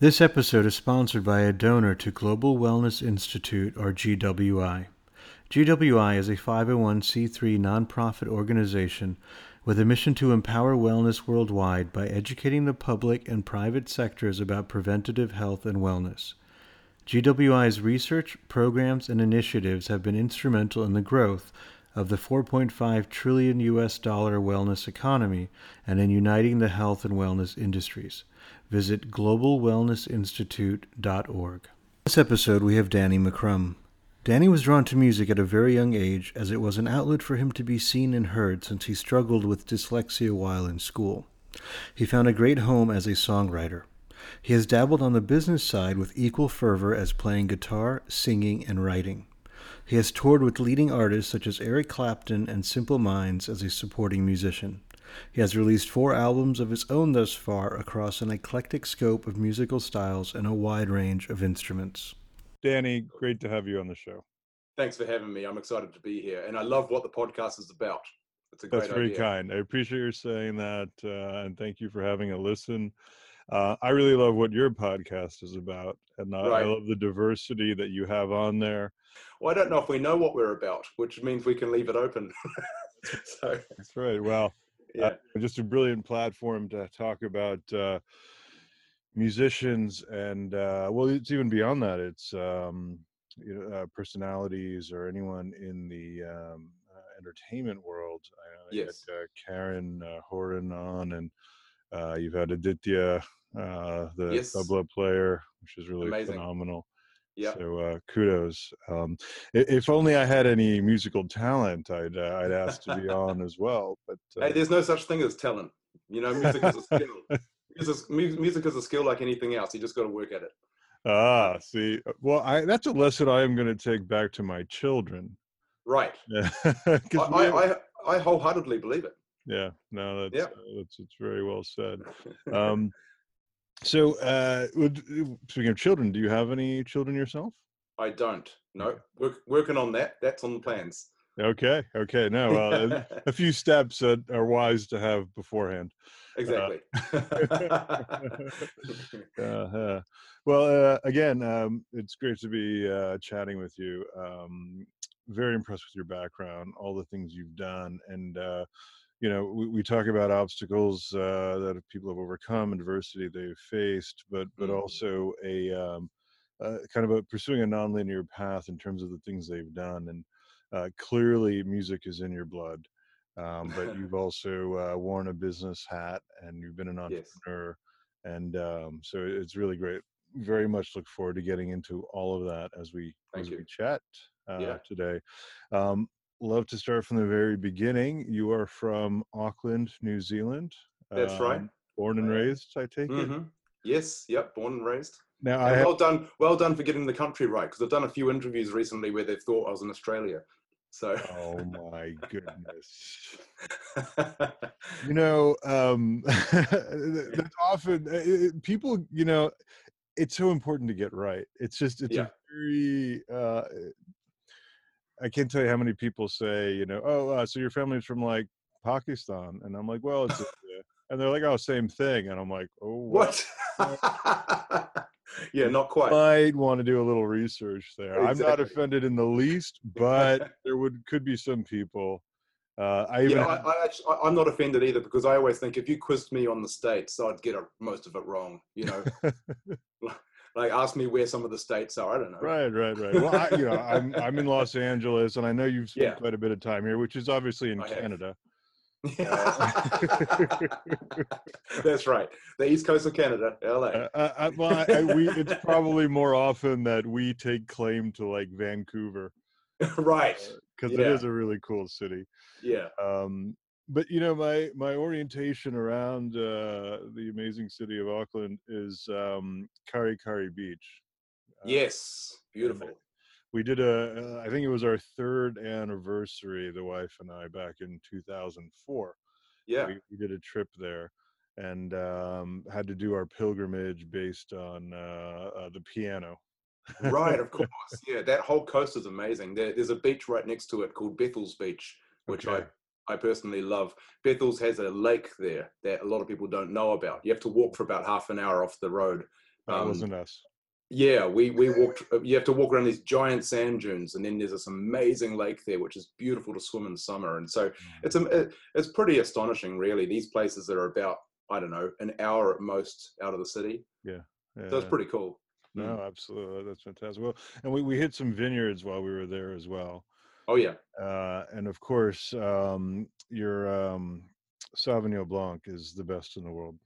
This episode is sponsored by a donor to Global Wellness Institute, or GWI. GWI is a 501c3 nonprofit organization with a mission to empower wellness worldwide by educating the public and private sectors about preventative health and wellness. GWI's research, programs, and initiatives have been instrumental in the growth of the 4.5 trillion US dollar wellness economy and in uniting the health and wellness industries. Visit globalwellnessinstitute.org. This episode we have Danny McCrum. Danny was drawn to music at a very young age as it was an outlet for him to be seen and heard since he struggled with dyslexia while in school. He found a great home as a songwriter. He has dabbled on the business side with equal fervor as playing guitar, singing, and writing. He has toured with leading artists such as Eric Clapton and Simple Minds as a supporting musician. He has released four albums of his own thus far across an eclectic scope of musical styles and a wide range of instruments. Danny, great to have you on the show. Thanks for having me. I'm excited to be here, and I love what the podcast is about. It's a great That's very idea. kind. I appreciate your saying that, uh, and thank you for having a listen. Uh, I really love what your podcast is about, and I, I love the diversity that you have on there. Well, I don't know if we know what we're about, which means we can leave it open. so, That's right. Well, yeah, uh, just a brilliant platform to talk about uh, musicians, and uh, well, it's even beyond that. It's um, you know uh, personalities or anyone in the um, uh, entertainment world. I know Yes. had uh, Karen uh, Horan on, and uh, you've had Aditya, uh, the Yes. tabla player, which is really Amazing. phenomenal. Yeah. So uh, kudos. Um, if only I had any musical talent, I'd uh, I'd ask to be on as well. But uh, Hey, there's no such thing as talent. You know, music is a skill. Music, music is a skill like anything else. You just got to work at it. ah, see, uh, well, I that's a lesson I am going to take back to my children. Right. Yeah, I, 'cause we have- I, I, I wholeheartedly believe it. yeah, no, that's Yeah. uh, that's it's very well said. Um, so, uh, speaking of children, do you have any children yourself? I don't. No, work, working on that. That's on the plans. Okay, okay, no, well, a- few steps that are wise to have beforehand. exactly. uh, well, uh, again, um, it's great to be uh, chatting with you. Um, very impressed with your background, all the things you've done, and uh, you know, we, we talk about obstacles uh, that people have overcome adversity they've faced, but but Mm. also a um, uh, kind of a pursuing a nonlinear path in terms of the things they've done, and uh, clearly, music is in your blood. Um, but you've also uh, worn a business hat, and you've been an Yes. entrepreneur and um, so it's really great. Very much look forward to getting into all of that as we Thank as you. we chat uh, Yeah. today. Love to start from the very beginning. You are from Auckland, New Zealand. That's right. um, Born and raised, I take it. hmm Yes. Yep. Born and raised. Now I And have, well done. Well done for getting the country right. Because I've done a few interviews recently where they've thought I was in Australia. So. oh my goodness. You know, um, that's often uh, people. You know, it's so important to get right. It's just it's Yeah. a very. Uh, I can't tell you how many people say, you know, oh, uh, so your family's from like Pakistan, and I'm like, well, it's, India. and they're like, oh, same thing, and I'm like, oh, what? yeah. Not quite. might want to do a little research there. I'm not offended in the least, but there would could be some people. Uh, I even yeah, I, I actually, I, I'm not offended either because I always think if you quizzed me on the states, I'd get a, most of it wrong. You know, like ask me where some of the states are. I don't know. Right, right, right. Well, I, you know, I'm I'm in Los Angeles, and I know you've spent Yeah. quite a bit of time here, which is obviously in I. Canada. That's right. The east coast of Canada, LA. Uh, uh, uh, well, I, I, we it's probably more often that we take claim to like Vancouver right. because it Yeah. is a really cool city. Yeah. Um, but you know, my my orientation around uh, the amazing city of Auckland is um, Karekare Beach. Uh, Yes. Beautiful. we did a uh, i think it was our third anniversary the wife and i back in 2004 Yeah. we, we did a trip there and um, had to do our pilgrimage based on uh, uh, the piano right. Of course. Yeah. That whole coast is amazing. There, there's a beach right next to it called Bethells Beach, which Okay. I I personally love. Bethells has a lake there that a lot of people don't know about. You have to walk for about half an hour off the road. That Um, wasn't us. Yeah, we we walked. uh, You have to walk around these giant sand dunes, and then there's this amazing lake there, which is beautiful to swim in summer. And so it's a it's pretty astonishing, really. These places that are about I don't know an hour at most out of the city, Yeah. so it's pretty cool. Mm. No, absolutely. That's fantastic. Well, and we, we hit some vineyards while we were there as well. Oh yeah, Uh, and of course, um, your um, Sauvignon Blanc is the best in the world.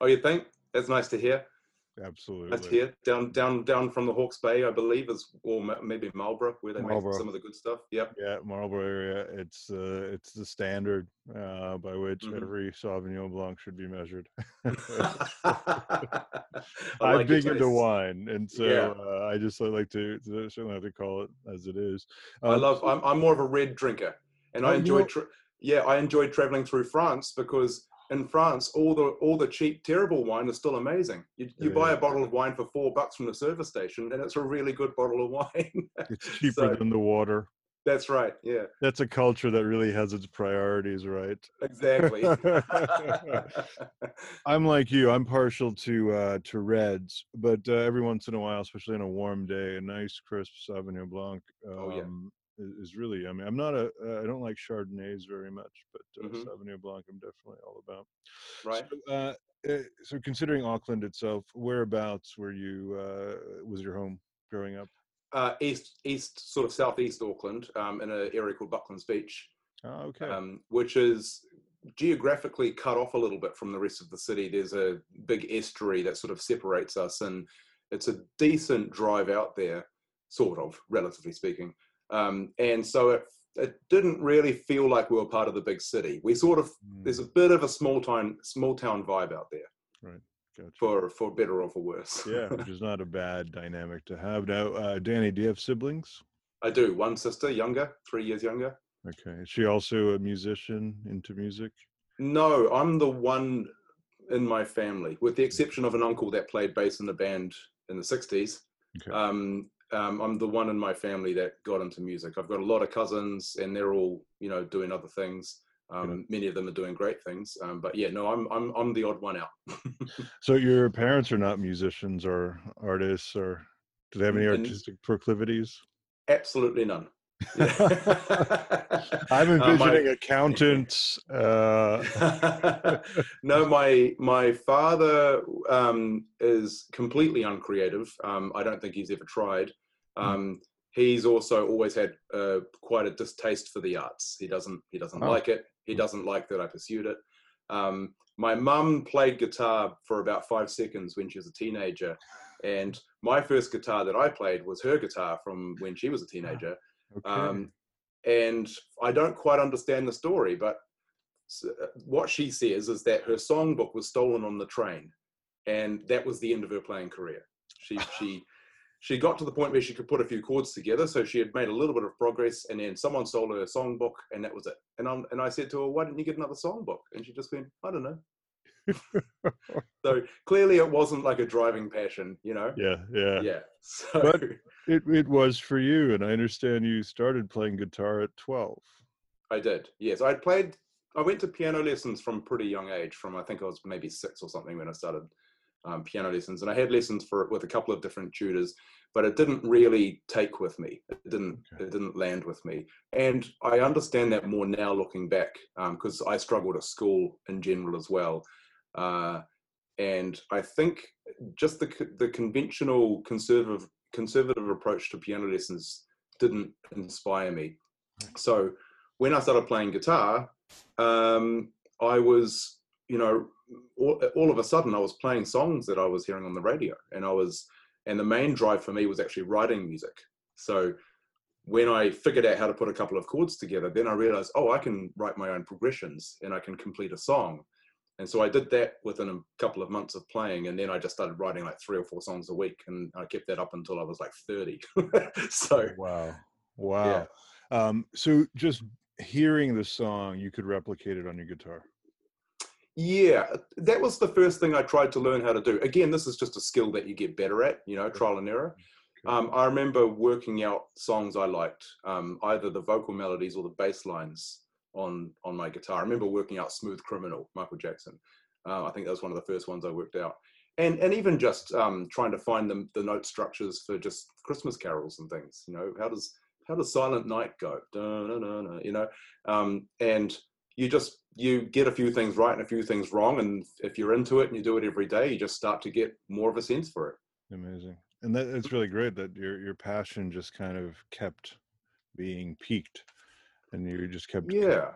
oh you think that's nice to hear. Absolutely. To hear. Down down down from the Hawke's Bay, I believe, is or maybe Marlborough, where they Marlborough. make some of the good stuff. Yep. Yeah, Marlborough area. It's uh, it's the standard uh, by which Mhm. every Sauvignon Blanc should be measured. I I'm like big into wine, and so Yeah. uh, I just like to, to certainly have to call it as it is. I Um, love. I'm, I'm more of a red drinker, and Oh, I enjoy. Tra- yeah, I enjoyed traveling through France because in France, all the all the cheap, terrible wine is still amazing. You, you buy a bottle of wine for four bucks from the service station, and it's a really good bottle of wine. it's cheaper so- than the water. That's right. Yeah, That's a culture that really has its priorities, right? exactly. I'm like you. I'm partial to uh, to reds, but uh, every once in a while, especially on a warm day, a nice crisp Sauvignon Blanc um, Oh, yeah. Is, really. I mean, I'm not a. Uh, I don't like Chardonnays very much, but uh, Mhm. Sauvignon Blanc, I'm definitely all about. right. So, uh, uh, so considering Auckland itself, whereabouts were you? Uh, was your home growing up? Uh, east, east, sort of southeast Auckland, um, in an area called Bucklands Beach. Oh, okay. um, which is geographically cut off a little bit from the rest of the city. There's a big estuary that sort of separates us, and it's a decent drive out there, sort of, relatively speaking. Um, and so it it didn't really feel like we were part of the big city. We sort of there's a bit of a small town small town vibe out there, Right. Gotcha. for for better or for worse. yeah, which is not a bad dynamic to have. Now, uh, Danny, do you have siblings? I do. One sister, younger, three years younger. Okay. Is she also a musician into music? No, I'm the one in my family, with the exception of an uncle that played bass in a band in the 60s. Okay. Um, um, I'm the one in my family that got into music. I've got a lot of cousins, and they're all, you know, doing other things. Um, Many of them are doing great things. Um, but yeah, no, I'm I'm I'm the odd one out. So your parents are not musicians or artists, or do they have any And- artistic proclivities? Absolutely none. I'm Uh, my- envisioning accountants. Uh, no, my my father um, is completely uncreative. Um, I don't think he's ever tried. Hmm. Um, he's also always had uh, quite a distaste for the arts. He doesn't he doesn't Oh. like it. He doesn't like that I pursued it. Um, my mum played guitar for about five seconds when she was a teenager, and my first guitar that I played was her guitar from when she was a teenager. okay. Um, and I don't quite understand the story, but uh, what she says is that her songbook was stolen on the train, and that was the end of her playing career. She she she got to the point where she could put a few chords together, so she had made a little bit of progress, and then someone stole her a songbook, and that was it. And I'm, and I said to her, "Why didn't you get another songbook?" And she just went, "I don't know." so clearly, it wasn't like a driving passion, you know. yeah, yeah, Yeah. So But- It it was for you, and I understand you started playing guitar at twelve. I did. Yes, I played. I went to piano lessons from a pretty young age. From I think I was maybe six or something when I started um, piano lessons, and I had lessons for it with a couple of different tutors, but it didn't really take with me. It didn't. Okay. It didn't land with me, and I understand that more now looking back because I struggled at school in general as well. Uh, and I think just the the conventional conservative conservative approach to piano lessons didn't inspire me. So when I started playing guitar, um, I was, you know, all, all of a sudden I was playing songs that I was hearing on the radio, and I was, and the main drive for me was actually writing music. So when I figured out how to put a couple of chords together, then I realized, oh, I can write my own progressions and I can complete a song. And so I did that within a couple of months of playing, and then I just started writing like three or four songs a week, and I kept that up until I was like thirty. so Wow, wow. Um, so just hearing the song, you could replicate it on your guitar. Yeah, that was the first thing I tried to learn how to do. Again, this is just a skill that you get better at, you know, trial and error. Um, I remember working out songs I liked, um, either the vocal melodies or the bass lines on on my guitar. I remember working out "Smooth Criminal," Michael Jackson. Uh, I think that was one of the first ones I worked out. and and even just um, trying to find the the note structures for just Christmas carols and things. You know, how does how does Silent Night go? You know, um, and you just you get a few things right and a few things wrong, and if you're into it and you do it every day, you just start to get more of a sense for it. Amazing, and that it's really great that your your passion just kind of kept being peaked, and you just kept yeah.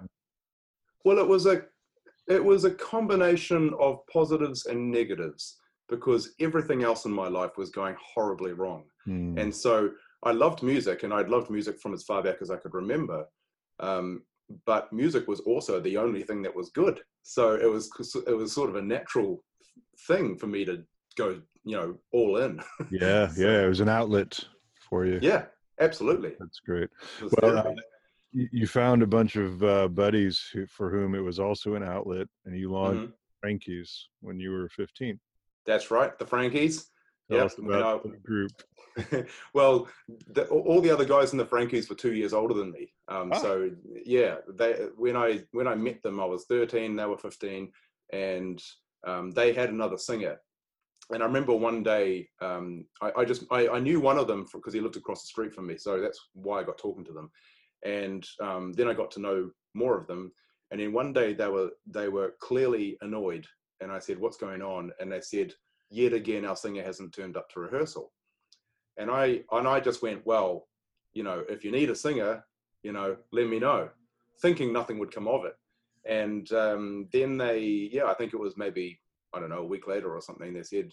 Well, it was a it was a combination of positives and negatives because everything else in my life was going horribly wrong. Mm. And so I loved music and I'd loved music from as far back as I could remember. Um, but music was also the only thing that was good. So it was it was sort of a natural thing for me to go, you know, all in. Yeah, so, yeah, it was an outlet for you. Yeah, absolutely. That's great. Well, uh, you found a bunch of uh, buddies who, for whom it was also an outlet, and you launched mm-hmm. Frankie's when you were 15. That's right, the Frankies. Tell yep. about I, group. well, the, all the other guys in the Frankies were two years older than me. Um, ah. So yeah, they when I when I met them, I was 13. They were 15, and um, they had another singer. And I remember one day, um, I, I, just I, I, knew one of them because he lived across the street from me, so that's why I got talking to them. And um, then I got to know more of them. And then one day they were they were clearly annoyed and I said, "What's going on?" And they said, "Yet again, our singer hasn't turned up to rehearsal." And I and I just went, "Well, you know, if you need a singer, you know, let me know," thinking nothing would come of it. And um, then they, yeah, I think it was maybe I don't know a week later or something. They said,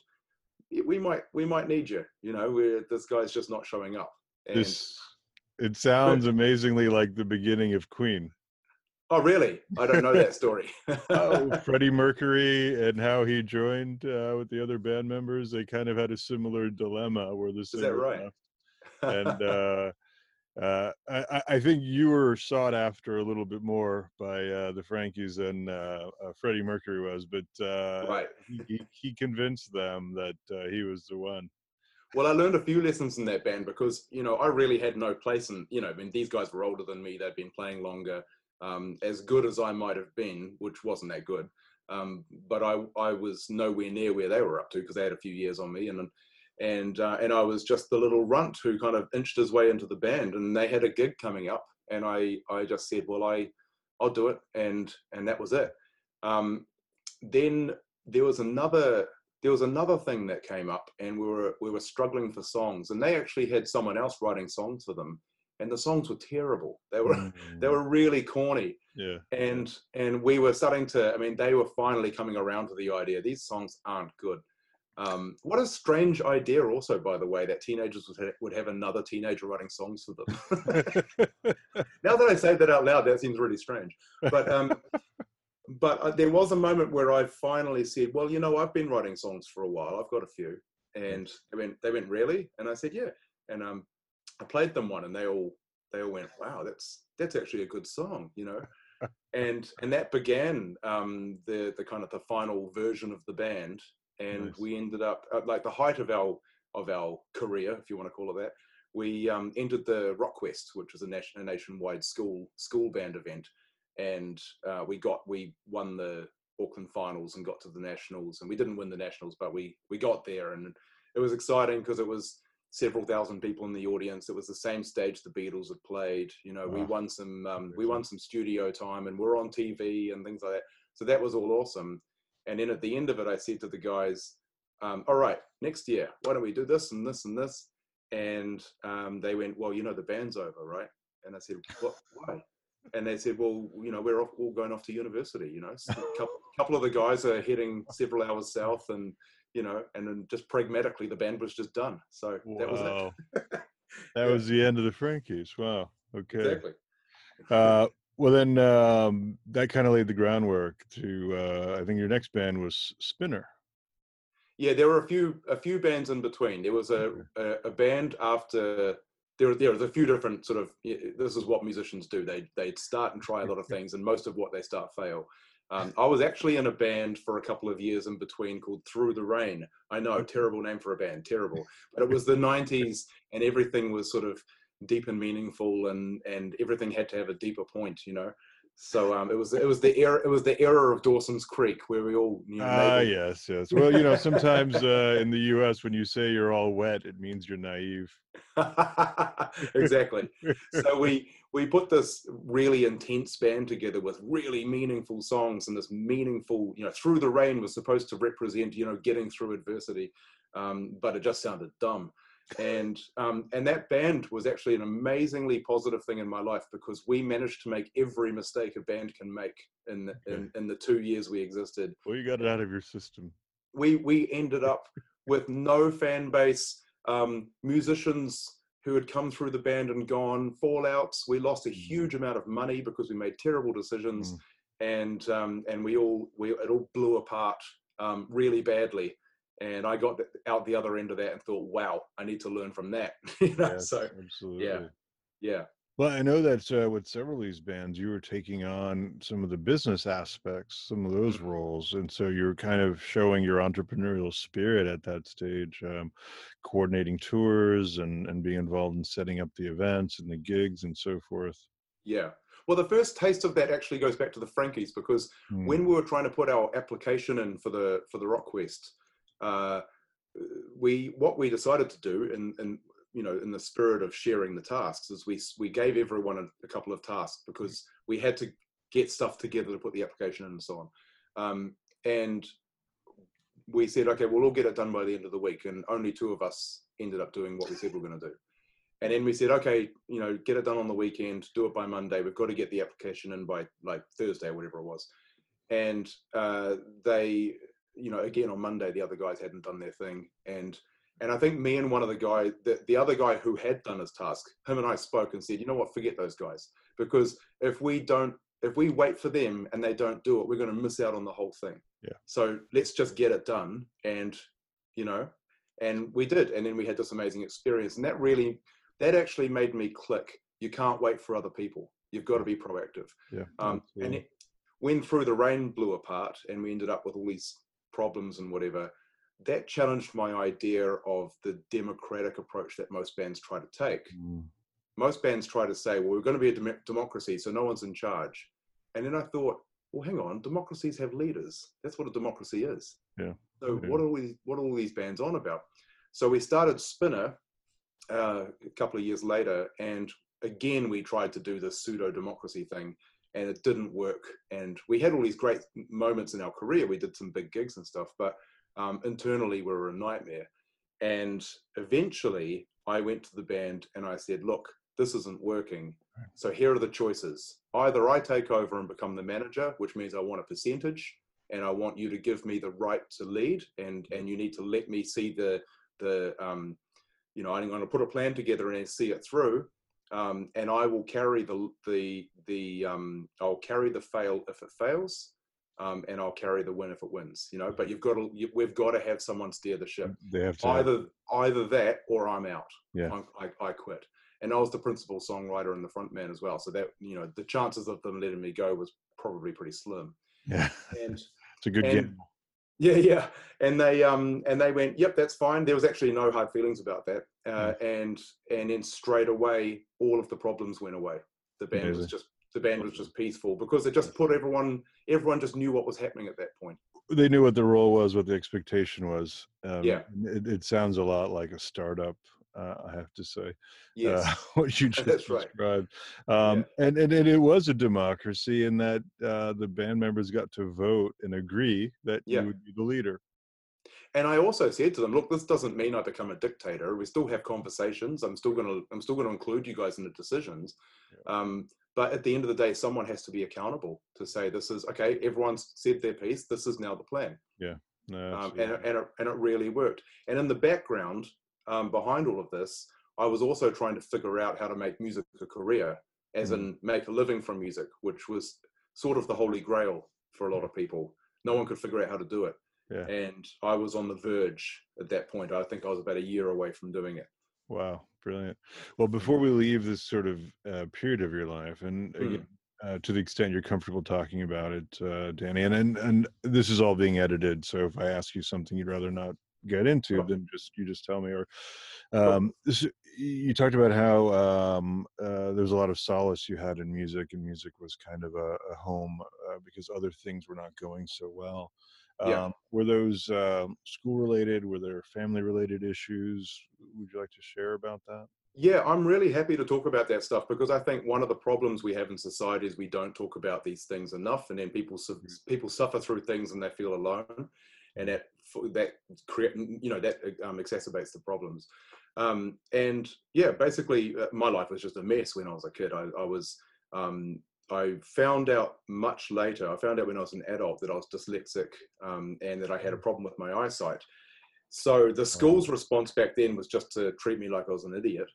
"We might we might need you." You know, this guy's just not showing up. And, this it sounds amazingly like the beginning of Queen. Oh, really? I don't know that story. oh, Freddie Mercury and how he joined uh, with the other band members. They kind of had a similar dilemma where the singer Is that right? And uh, uh, I, I, think you were sought after a little bit more by uh, the Frankies than uh, uh, Freddie Mercury was, but right. he, he, convinced them that he was the one. Well, I learned a few lessons in that band because you know I really had no place in you know I mean these guys were older than me; they'd been playing longer um, as good as I might have been, which wasn't that good. Um, but I, I was nowhere near where they were up to because they had a few years on me, and and uh, and I was just the little runt who kind of inched his way into the band, and they had a gig coming up, and I I just said, well, I I'll do it, and and that was it. Um, then there was another there was another thing that came up, and we were we were struggling for songs, and they actually had someone else writing songs for them, and the songs were terrible. They were mm. they were really corny. Yeah. And and we were starting to. I mean, they were finally coming around to the idea these songs aren't good. Um, what a strange idea, also, by the way, that teenagers would have, would have another teenager writing songs for them. now that I say that out loud, that seems really strange. But um, but uh, there was a moment where I finally said, "Well, you know, I've been writing songs for a while. I've got a few." And they went, "They went really?" And I said, "Yeah." And um, I played them one, and they all they all went, "Wow, that's that's actually a good song," you know. and and that began um, the the kind of the final version of the band, and nice. we ended up at like the height of our of our career, if you want to call it that. We um, entered the Rockquest, which was a, nation, a nationwide school school band event, and uh, we got we won the Auckland finals and got to the nationals, and we didn't win the nationals, but we we got there, and it was exciting because it was several thousand people in the audience. It was the same stage the Beatles had played. You know, we won some um, we won some studio time, and we're on TV and things like that. So that was all awesome. And then at the end of it, I said to the guys, um, "All right, next year, why don't we do this and this and this?" And um, they went, "Well, you know, the band's over, right?" And I said, "What? Why?" And they said, "Well, you know, we're all going off to university. You know, so a couple, couple of the guys are heading several hours south, and you know, and then just pragmatically, the band was just done. So that was it. that was the end of the Frankies. Wow. Okay. Exactly. Uh, well, then um, that kind of laid the groundwork to. Uh, I think your next band was Spinner. Yeah, there were a few a few bands in between. There was a a, a band after there, there was a few different sort of this is what musicians do they they start and try a lot of things and most of what they start fail um, I was actually in a band for a couple of years in between called Through the Rain. I know, terrible name for a band, terrible. But it was the 90s and everything was sort of deep and meaningful and, and everything had to have a deeper point, you know. So um, it was it was the era it was the era of Dawson's Creek where we all know, Ah, made- yes, yes. Well, you know, sometimes uh, in the U.S., when you say you're all wet, it means you're naive. exactly. so we we put this really intense band together with really meaningful songs and this meaningful, you know, through the rain was supposed to represent, you know, getting through adversity, um, but it just sounded dumb. And um, and that band was actually an amazingly positive thing in my life because we managed to make every mistake a band can make in the, in, in the two years we existed. Well, you got it out of your system. we we ended up with no fan base um, musicians who had come through the band and gone. Fallouts we lost a huge amount of money because we made terrible decisions Mm. and um, and we all we it all blew apart um, really badly and i got out the other end of that and thought wow i need to learn from that you know Yes, so absolutely. yeah yeah. Well, I know that uh, with several of these bands, you were taking on some of the business aspects, some of those Mhm. roles, and so you're kind of showing your entrepreneurial spirit at that stage, um, coordinating tours and and being involved in setting up the events and the gigs and so forth. yeah well the first taste of that actually goes back to the frankies because Mm, when we were trying to put our application in for the for the Rockquest uh, we what we decided to do and and you know in the spirit of sharing the tasks is we we gave everyone a, a couple of tasks because we had to get stuff together to put the application in and so on. Um, and we said okay we'll all get it done by the end of the week and only two of us ended up doing what we said we are going to do. And then we said okay you know get it done on the weekend do it by monday we've got to get the application in by like thursday or whatever it was. And uh, they you know again on monday the other guys hadn't done their thing. And and i think me and one of the guy the, the other guy who had done his task him and i spoke and said you know what? Forget those guys. Because if we don't if we wait for them and they don't do it we're going to miss out on the whole thing. Yeah. so let's just get it done and you know and we did. And then we had this amazing experience. And that really that actually made me click. You can't wait for other people. You've got to be proactive. Yeah, um, and it, when through the rain blew apart and we ended up with all these problems and whatever, that challenged my idea of the democratic approach that most bands try to take. Mm, Most bands try to say, well, we're going to be a dem- democracy, so no one's in charge. And then I thought, well, hang on, democracies have leaders. That's what a democracy is. Yeah. So Yeah. what are we? What are all these bands on about? So we started Spinner uh, a couple of years later, and again we tried to do this pseudo democracy thing, and it didn't work. And we had all these great moments in our career. We did some big gigs and stuff, but um, internally we were a nightmare. And eventually, I went to the band and I said, "Look, this isn't working. So here are the choices. Either I take over and become the manager, which means I want a percentage, and I want you to give me the right to lead, and and you need to let me see the the um, you know I'm going to put a plan together and see it through, um, and I will carry the the the um, I'll carry the fail if it fails, um, and I'll carry the win if it wins. You know, but you've got to you, we've got to have someone steer the ship. they have to Either either that or I'm out. Yeah. I'm, I I quit. And I was the principal songwriter and the front man as well. So that you know the chances of them letting me go was probably pretty slim. yeah. And it's a good and- game. yeah, yeah, and they um and they went, yep, that's fine. There was actually no hard feelings about that, uh, and and then straight away all of the problems went away. The band was just the band was just peaceful because it just put everyone everyone just knew what was happening at that point. They knew what the role was, what the expectation was. Um, Yeah. It, it sounds a lot like a startup. Uh, I have to say. Yes, uh, what you just That's right. described. Um, and, and and it was a democracy in that uh, the band members got to vote and agree that Yeah. you would be the leader. And I also said to them, look, this doesn't mean I become a dictator. We still have conversations. I'm still gonna I'm still gonna include you guys in the decisions. Um, but at the end of the day, someone has to be accountable to say this is okay. Everyone's said their piece. This is now the plan. No, um, and, and, it, and it really worked. And in the background, um, behind all of this, I was also trying to figure out how to make music a career, as Mm. in make a living from music, which was sort of the holy grail for a lot of people. No one could figure out how to do it. Yeah. And I was on the verge at that point. I think I was about a year away from doing it. Wow, brilliant. Well, before we leave this sort of uh, period of your life, and Hmm. again, uh, to the extent you're comfortable talking about it, uh, Danny, and, and and this is all being edited. So if I ask you something you'd rather not get into, Sure. then just you just tell me. Or um, this, you talked about how um, uh, there's a lot of solace you had in music, and music was kind of a, a home uh, because other things were not going so well. Yeah. Um, were those um, school related? Were there family related issues? Would you like to share about that? Yeah, I'm really happy to talk about that stuff because I think one of the problems we have in society is we don't talk about these things enough, and then people su- people suffer through things and they feel alone, and that that create you know that um, exacerbates the problems. Um, and yeah, basically, uh, my life was just a mess when I was a kid. I, I was um, I found out much later. I found out when I was an adult that I was dyslexic um, and that I had a problem with my eyesight. So the school's response back then was just to treat me like I was an idiot.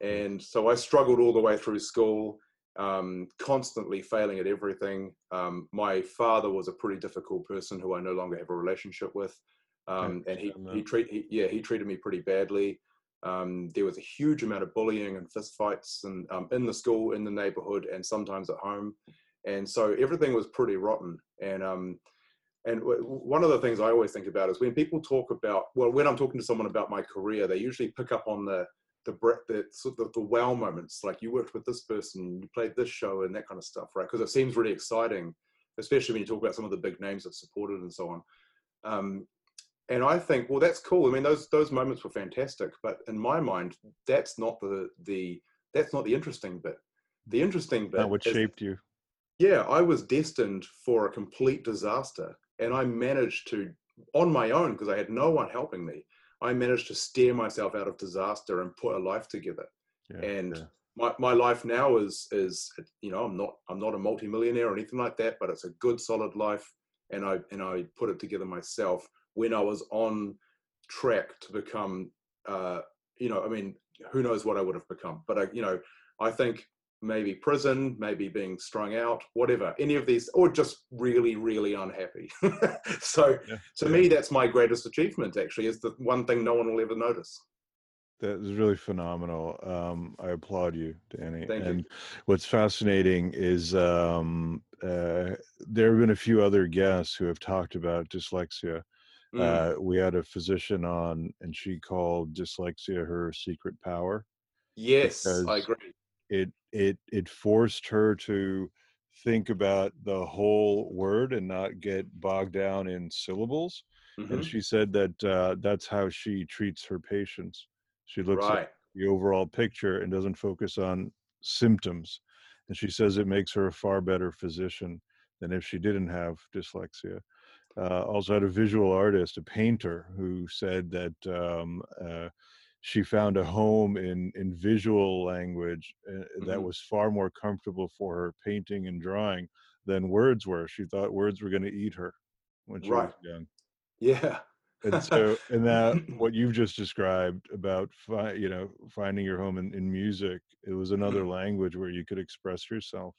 And so I struggled all the way through school, um, constantly failing at everything. Um, my father was a pretty difficult person who I no longer have a relationship with. Um, and he, he treat he, yeah he treated me pretty badly. Um, there was a huge amount of bullying and fistfights and um, in the school, in the neighborhood, and sometimes at home. And so everything was pretty rotten. And um, and w- one of the things I always think about is when people talk about, well, when I'm talking to someone about my career, they usually pick up on the the the the wow moments, like you worked with this person, you played this show, and that kind of stuff, right? Because it seems really exciting, especially when you talk about some of the big names that supported and so on. Um, and I think, well, that's cool. I mean, those those moments were fantastic, but in my mind, that's not the the that's not the interesting bit. The interesting bit what is- shaped you. yeah, I was destined for a complete disaster. And I managed to, on my own, because I had no one helping me, I managed to steer myself out of disaster and put a life together. Yeah, and yeah. my, my life now is is you know I'm not I'm not a multimillionaire or anything like that, but it's a good solid life, and I and I put it together myself when I was on track to become uh, you know I mean who knows what I would have become, but I you know I think maybe prison, maybe being strung out, whatever, any of these, or just really really unhappy. so Yeah, to yeah. me that's my greatest achievement actually is the one thing no one will ever notice. That is really phenomenal. Um, I applaud you, Danny. Thank you. and what's fascinating is um, uh, there have been a few other guests who have talked about dyslexia. Mm. Uh, we had a physician on, and she called dyslexia her secret power. yes, I agree. It it it forced her to think about the whole word and not get bogged down in syllables. Mhm. And she said that uh, that's how she treats her patients. She looks at the overall picture and doesn't focus on symptoms. And she says it makes her a far better physician than if she didn't have dyslexia. Uh, also had a visual artist, a painter, who said that um, uh, she found a home in in visual language uh, that Mhm. was far more comfortable for her painting and drawing than words were. She thought words were going to eat her when she Right. was young Yeah. and so and that what you've just described about fi- you know finding your home in, in music it was another Mm-hmm. language where you could express yourself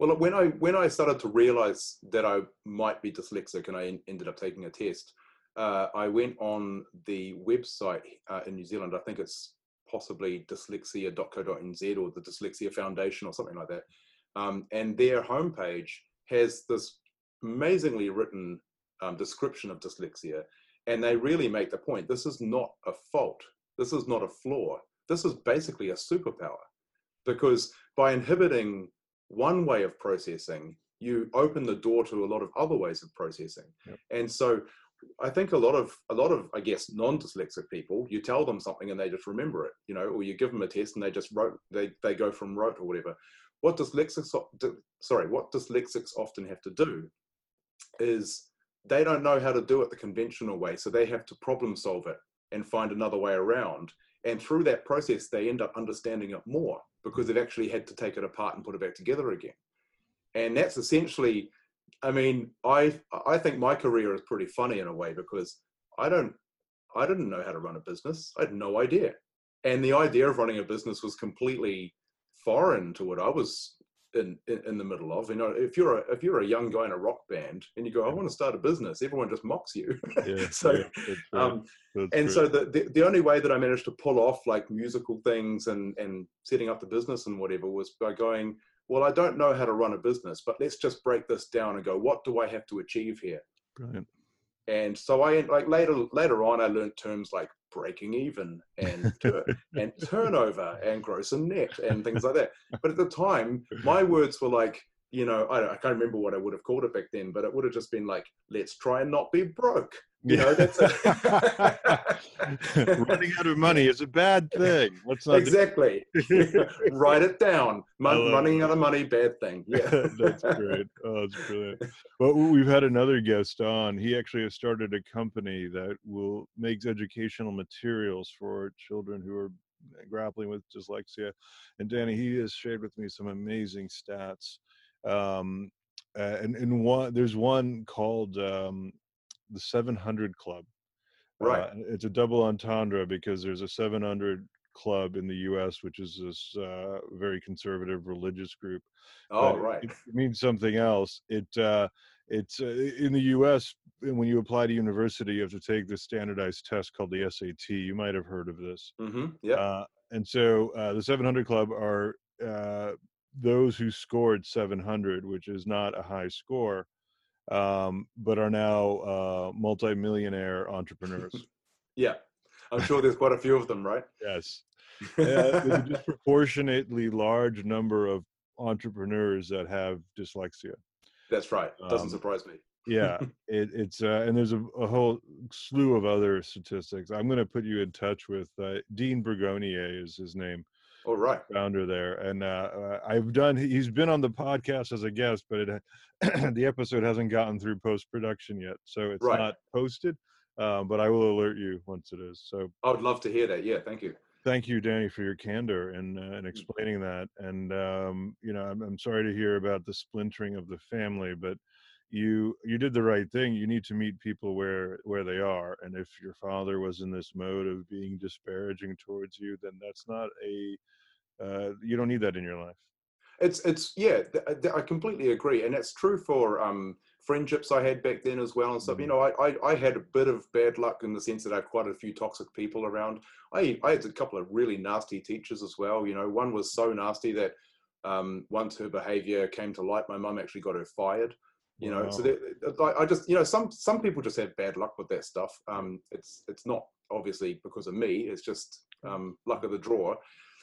Well, when I when I started to realize that I might be dyslexic, and I en- ended up taking a test, uh, I went on the website uh, in New Zealand. I think it's possibly dyslexia.co.nz or the Dyslexia Foundation or something like that. Um, and their homepage has this amazingly written um, description of dyslexia, and they really make the point: this is not a fault. This is not a flaw. This is basically a superpower, because by inhibiting one way of processing, you open the door to a lot of other ways of processing. Yep. And so I think a lot of a lot of I guess non-dyslexic people, you tell them something and they just remember it, you know, or you give them a test and they just wrote they they go from rote or whatever. What dyslexics sorry, what dyslexics often have to do is they don't know how to do it the conventional way, so they have to problem solve it and find another way around. And through that process, they end up understanding it more because they've actually had to take it apart and put it back together again. And that's essentially, I mean, I I think my career is pretty funny in a way because I don't I didn't know how to run a business. I had no idea. And the idea of running a business was completely foreign to what I was in, in, in the middle of. You know, if you're a if you're a young guy in a rock band and you go, I want to start a business, everyone just mocks you. yeah so yeah, um, and right. so the, the the only way that I managed to pull off like musical things and and setting up the business and whatever was by going, well, I don't know how to run a business, but let's just break this down and go, what do I have to achieve here? brilliant and so I like later later on I learned terms like breaking even and and turnover and gross and net and things like that. But at the time, my words were like you know, I, I, can't remember what I would have called it back then, but it would have just been like, let's try and not be broke. You know, that's running out of money is a bad thing. Let's not exactly write it down. Mon- running out of money, bad thing. Yeah, that's great. Oh, that's brilliant. Well, we've had another guest on. He actually has started a company that will makes educational materials for children who are grappling with dyslexia. And Danny, he has shared with me some amazing stats um, uh, and and one there's one called um, the 700 Club. Right. Uh, it's a double entendre because there's a 700 club in the U.S., which is this uh, very conservative religious group. Oh, but right. It, it, means something else. It uh, it's uh, in the U.S. When you apply to university, you have to take this standardized test called the SAT. You might have heard of this. Mm-hmm. Yeah. Uh, and so uh, the 700 Club are those who scored 700, which is not a high score, um, but are now uh, multimillionaire entrepreneurs. yeah, I'm sure there's quite a few of them, right? Yes. Uh, there's a disproportionately large number of entrepreneurs that have dyslexia. That's right. Doesn't um, surprise me. yeah, it, it's uh, and there's a, a, whole slew of other statistics. I'm going to put you in touch with uh, Dean Bragonier is his name. All oh, right, founder there, and uh, uh, I've done. He's been on the podcast as a guest, but it the episode hasn't gotten through post production yet, so it's right. not posted. Um, but I will alert you once it is. So I would love to hear that. Yeah, thank you. Thank you, Danny, for your candor and uh, and mm. explaining that. And um, you know, I'm, I'm sorry to hear about the splintering of the family, but you you did the right thing you need to meet people where where they are and if your father was in this mode of being disparaging towards you then that's not a uh, you don't need that in your life it's it's yeah i completely agree and it's true for um friendships i had back then as well and stuff mm-hmm. you know I, I, I had a bit of bad luck in the sense that i had quite a few toxic people around i i had a couple of really nasty teachers as well you know one was so nasty that um, once her behavior came to light my mum actually got her fired you know wow. so that, i just you know some some people just have bad luck with that stuff um it's it's not obviously because of me it's just um luck of the draw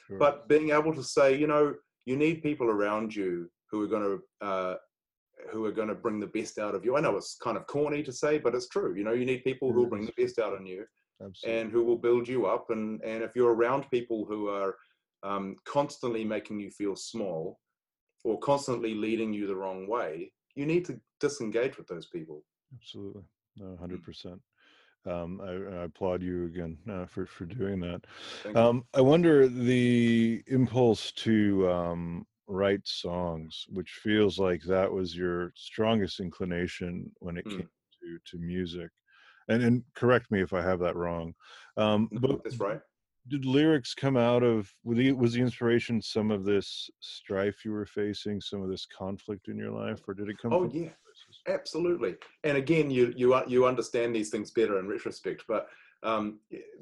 sure. but being able to say you know you need people around you who are going to uh who are going to bring the best out of you i know it's kind of corny to say but it's true you know you need people who will bring the best out in you Absolutely. and who will build you up and and if you're around people who are um, constantly making you feel small or constantly leading you the wrong way you need to disengage with those people. Absolutely, no, hundred percent. Um, I, I, applaud you again uh, for for doing that. Um, I wonder the impulse to um, write songs, which feels like that was your strongest inclination when it mm. came to to music. And and correct me if I have that wrong. Um, but that's right did lyrics come out of was the inspiration some of this strife you were facing some of this conflict in your life or did it come oh yeah. absolutely. And again you you you understand these things better in retrospect but um,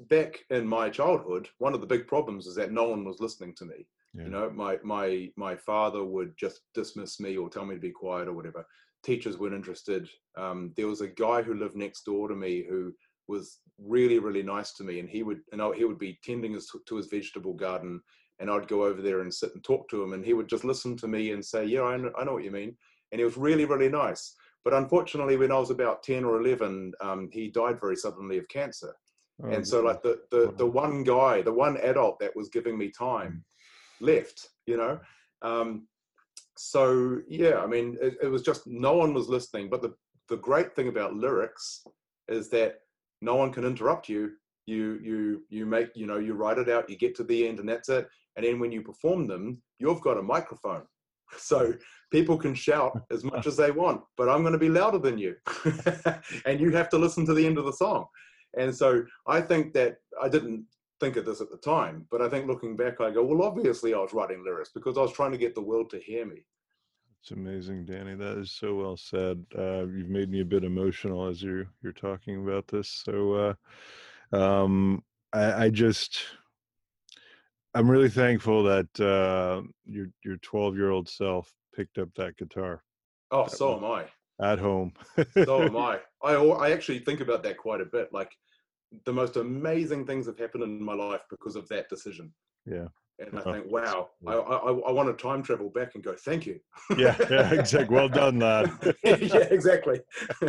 back in my childhood one of the big problems is that no one was listening to me. Yeah. you know my my my father would just dismiss me or tell me to be quiet or whatever. Teachers weren't interested. Um, there was a guy who lived next door to me who was really really nice to me and he would and he would be tending his, to his vegetable garden and I'd go over there and sit and talk to him and he would just listen to me and say yeah I know, I know what you mean and he was really really nice. But unfortunately when I was about 10 or 11 um, he died very suddenly of cancer. Oh, and so like the, the the one guy the one adult that was giving me time left you know? Um, so yeah I mean it, it was just no one was listening but the the great thing about lyrics is that no one can interrupt you. You you you make you know you write it out you get to the end and that's it. And then when you perform them you've got a microphone. So people can shout as much as they want but i'm going to be louder than you. And you have to listen to the end of the song. And so i think that i didn't think of this at the time but i think looking back i go well obviously i was writing lyrics because i was trying to get the world to hear me it's amazing, Danny. That is so well said. Uh, you've made me a bit emotional as you're you're talking about this. So, uh, um, I, I, just, I'm really thankful that uh, your your 12 year old self picked up that guitar. Oh, so am I. At home. so am I. I I actually think about that quite a bit. Like the most amazing things have happened in my life because of that decision. Yeah. And I think, wow, I, I, I want to time travel back and go, thank you. yeah, yeah, exactly. Well done, lad. yeah, exactly.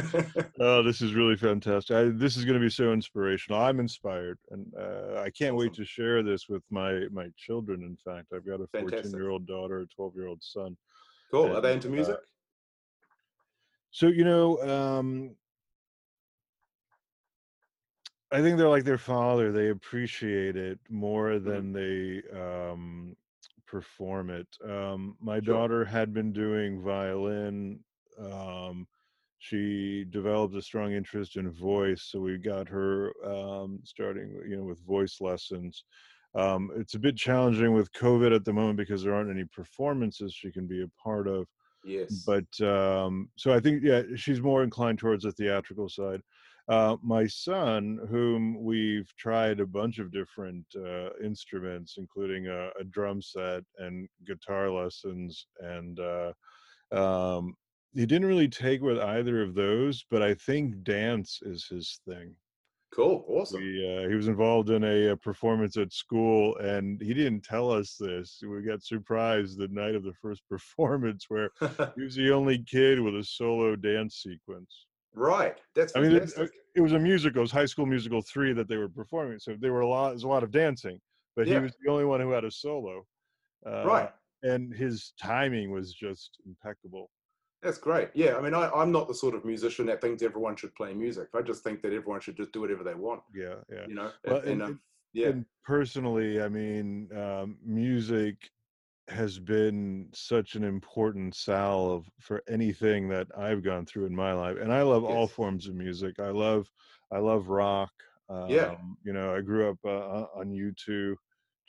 oh, this is really fantastic. I, this is going to be so inspirational. I'm inspired, and uh, I can't awesome. wait to share this with my my children. In fact, I've got a 14 year old daughter, a 12 year old son. Cool. And, Are they into music? Uh, so you know, um, I think they're like their father. They appreciate it more Mm-hmm. than they um, perform it. Um, my Sure. daughter had been doing violin. Um, she developed a strong interest in voice, so we got her um, starting, you know, with voice lessons. Um, it's a bit challenging with COVID at the moment because there aren't any performances she can be a part of Yes. but um, so I think yeah, she's more inclined towards the theatrical side. Uh, my son, whom we've tried a bunch of different uh, instruments, including a, a drum set and guitar lessons, and uh, um, he didn't really take with either of those. But I think dance is his thing. cool. Awesome. We, uh, he was involved in a, a performance at school, and he didn't tell us this. We got surprised the night of the first performance, where he was the only kid with a solo dance sequence. Right. That's I mean, it, it was a musical, it was High School Musical three that they were performing, so there were a lot, there's a lot of dancing, but he was the only one who had a solo. Uh, right. and his timing was just impeccable. That's great. Yeah. I mean, I, I'm not the sort of musician that thinks everyone should play music. I just think that everyone should just do whatever they want. Yeah, yeah. You know. Well, and, and- um, yeah. And personally, I mean, um, music has been such an important salve for anything that I've gone through in my life, and I love all forms of music. I love, I love rock. Um, Yeah. You know, I grew up uh, on U2.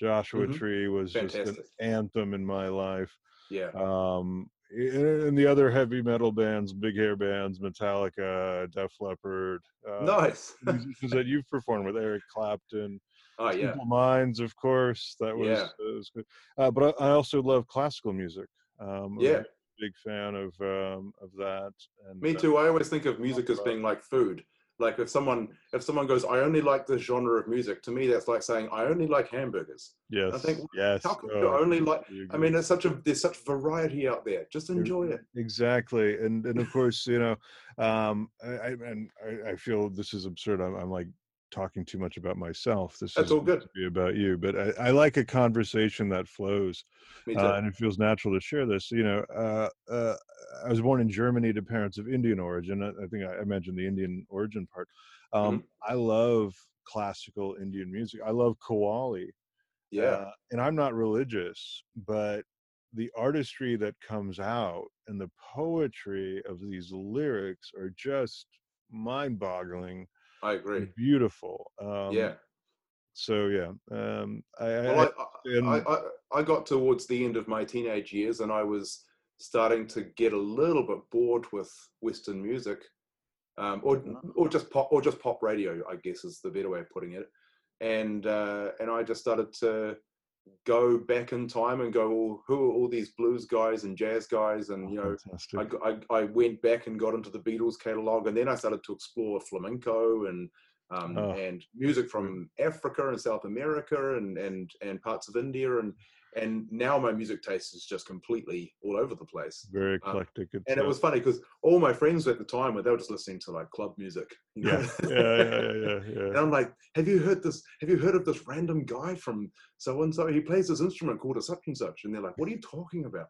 Joshua Mhm. Tree was just an anthem in my life. yeah. Um, and the other heavy metal bands, big hair bands, Metallica, Def Leppard, uh, nice. musicians that you've performed with, Eric Clapton. Oh yeah. Simple Minds, of course. That was, Yeah. that was good. Uh, but I, I also love classical music. Um, Yeah. big fan of um, of that. And Me uh, too. I always think of music as being like food. Like if someone if someone goes, I only like this genre of music. To me, that's like saying I only like hamburgers. yes, I think, yes. How can oh, you only like? I mean, there's such a there's such variety out there. Just enjoy it. exactly and and of course you know um i I- and i, I feel this is absurd I'm, I'm like talking too much about myself this That's is all good. to be about you but i, I like a conversation that flows uh, and it feels natural to share this you know uh, uh, i was born in germany to parents of indian origin i, I think I, I mentioned the indian origin part um i love classical indian music i love qawwali yeah. uh, and I'm not religious, but the artistry that comes out and the poetry of these lyrics are just mind-boggling I agree. beautiful. Um, yeah. So yeah, um, I, I, Well, I, I, I, I got towards the end of my teenage years and I was starting to get a little bit bored with Western music, um, or or just pop or just pop radio, I guess is the better way of putting it. And uh, and I just started to go back in time and go, well, who are all these blues guys and jazz guys? And you know, I I, I went back and got into the Beatles catalog, and then I started to explore flamenco and um, Oh. and music from Africa and South America and and and parts of India, and and now my music taste is just completely all over the place. very uh, eclectic. It's, And it was funny because all my friends at the time were they were just listening to like club music. you know? yeah, yeah, yeah, yeah, yeah, And. I'm like, have you heard this? Have you heard of this random guy from so and so? He plays this instrument called a such and such. And they're like, what are you talking about?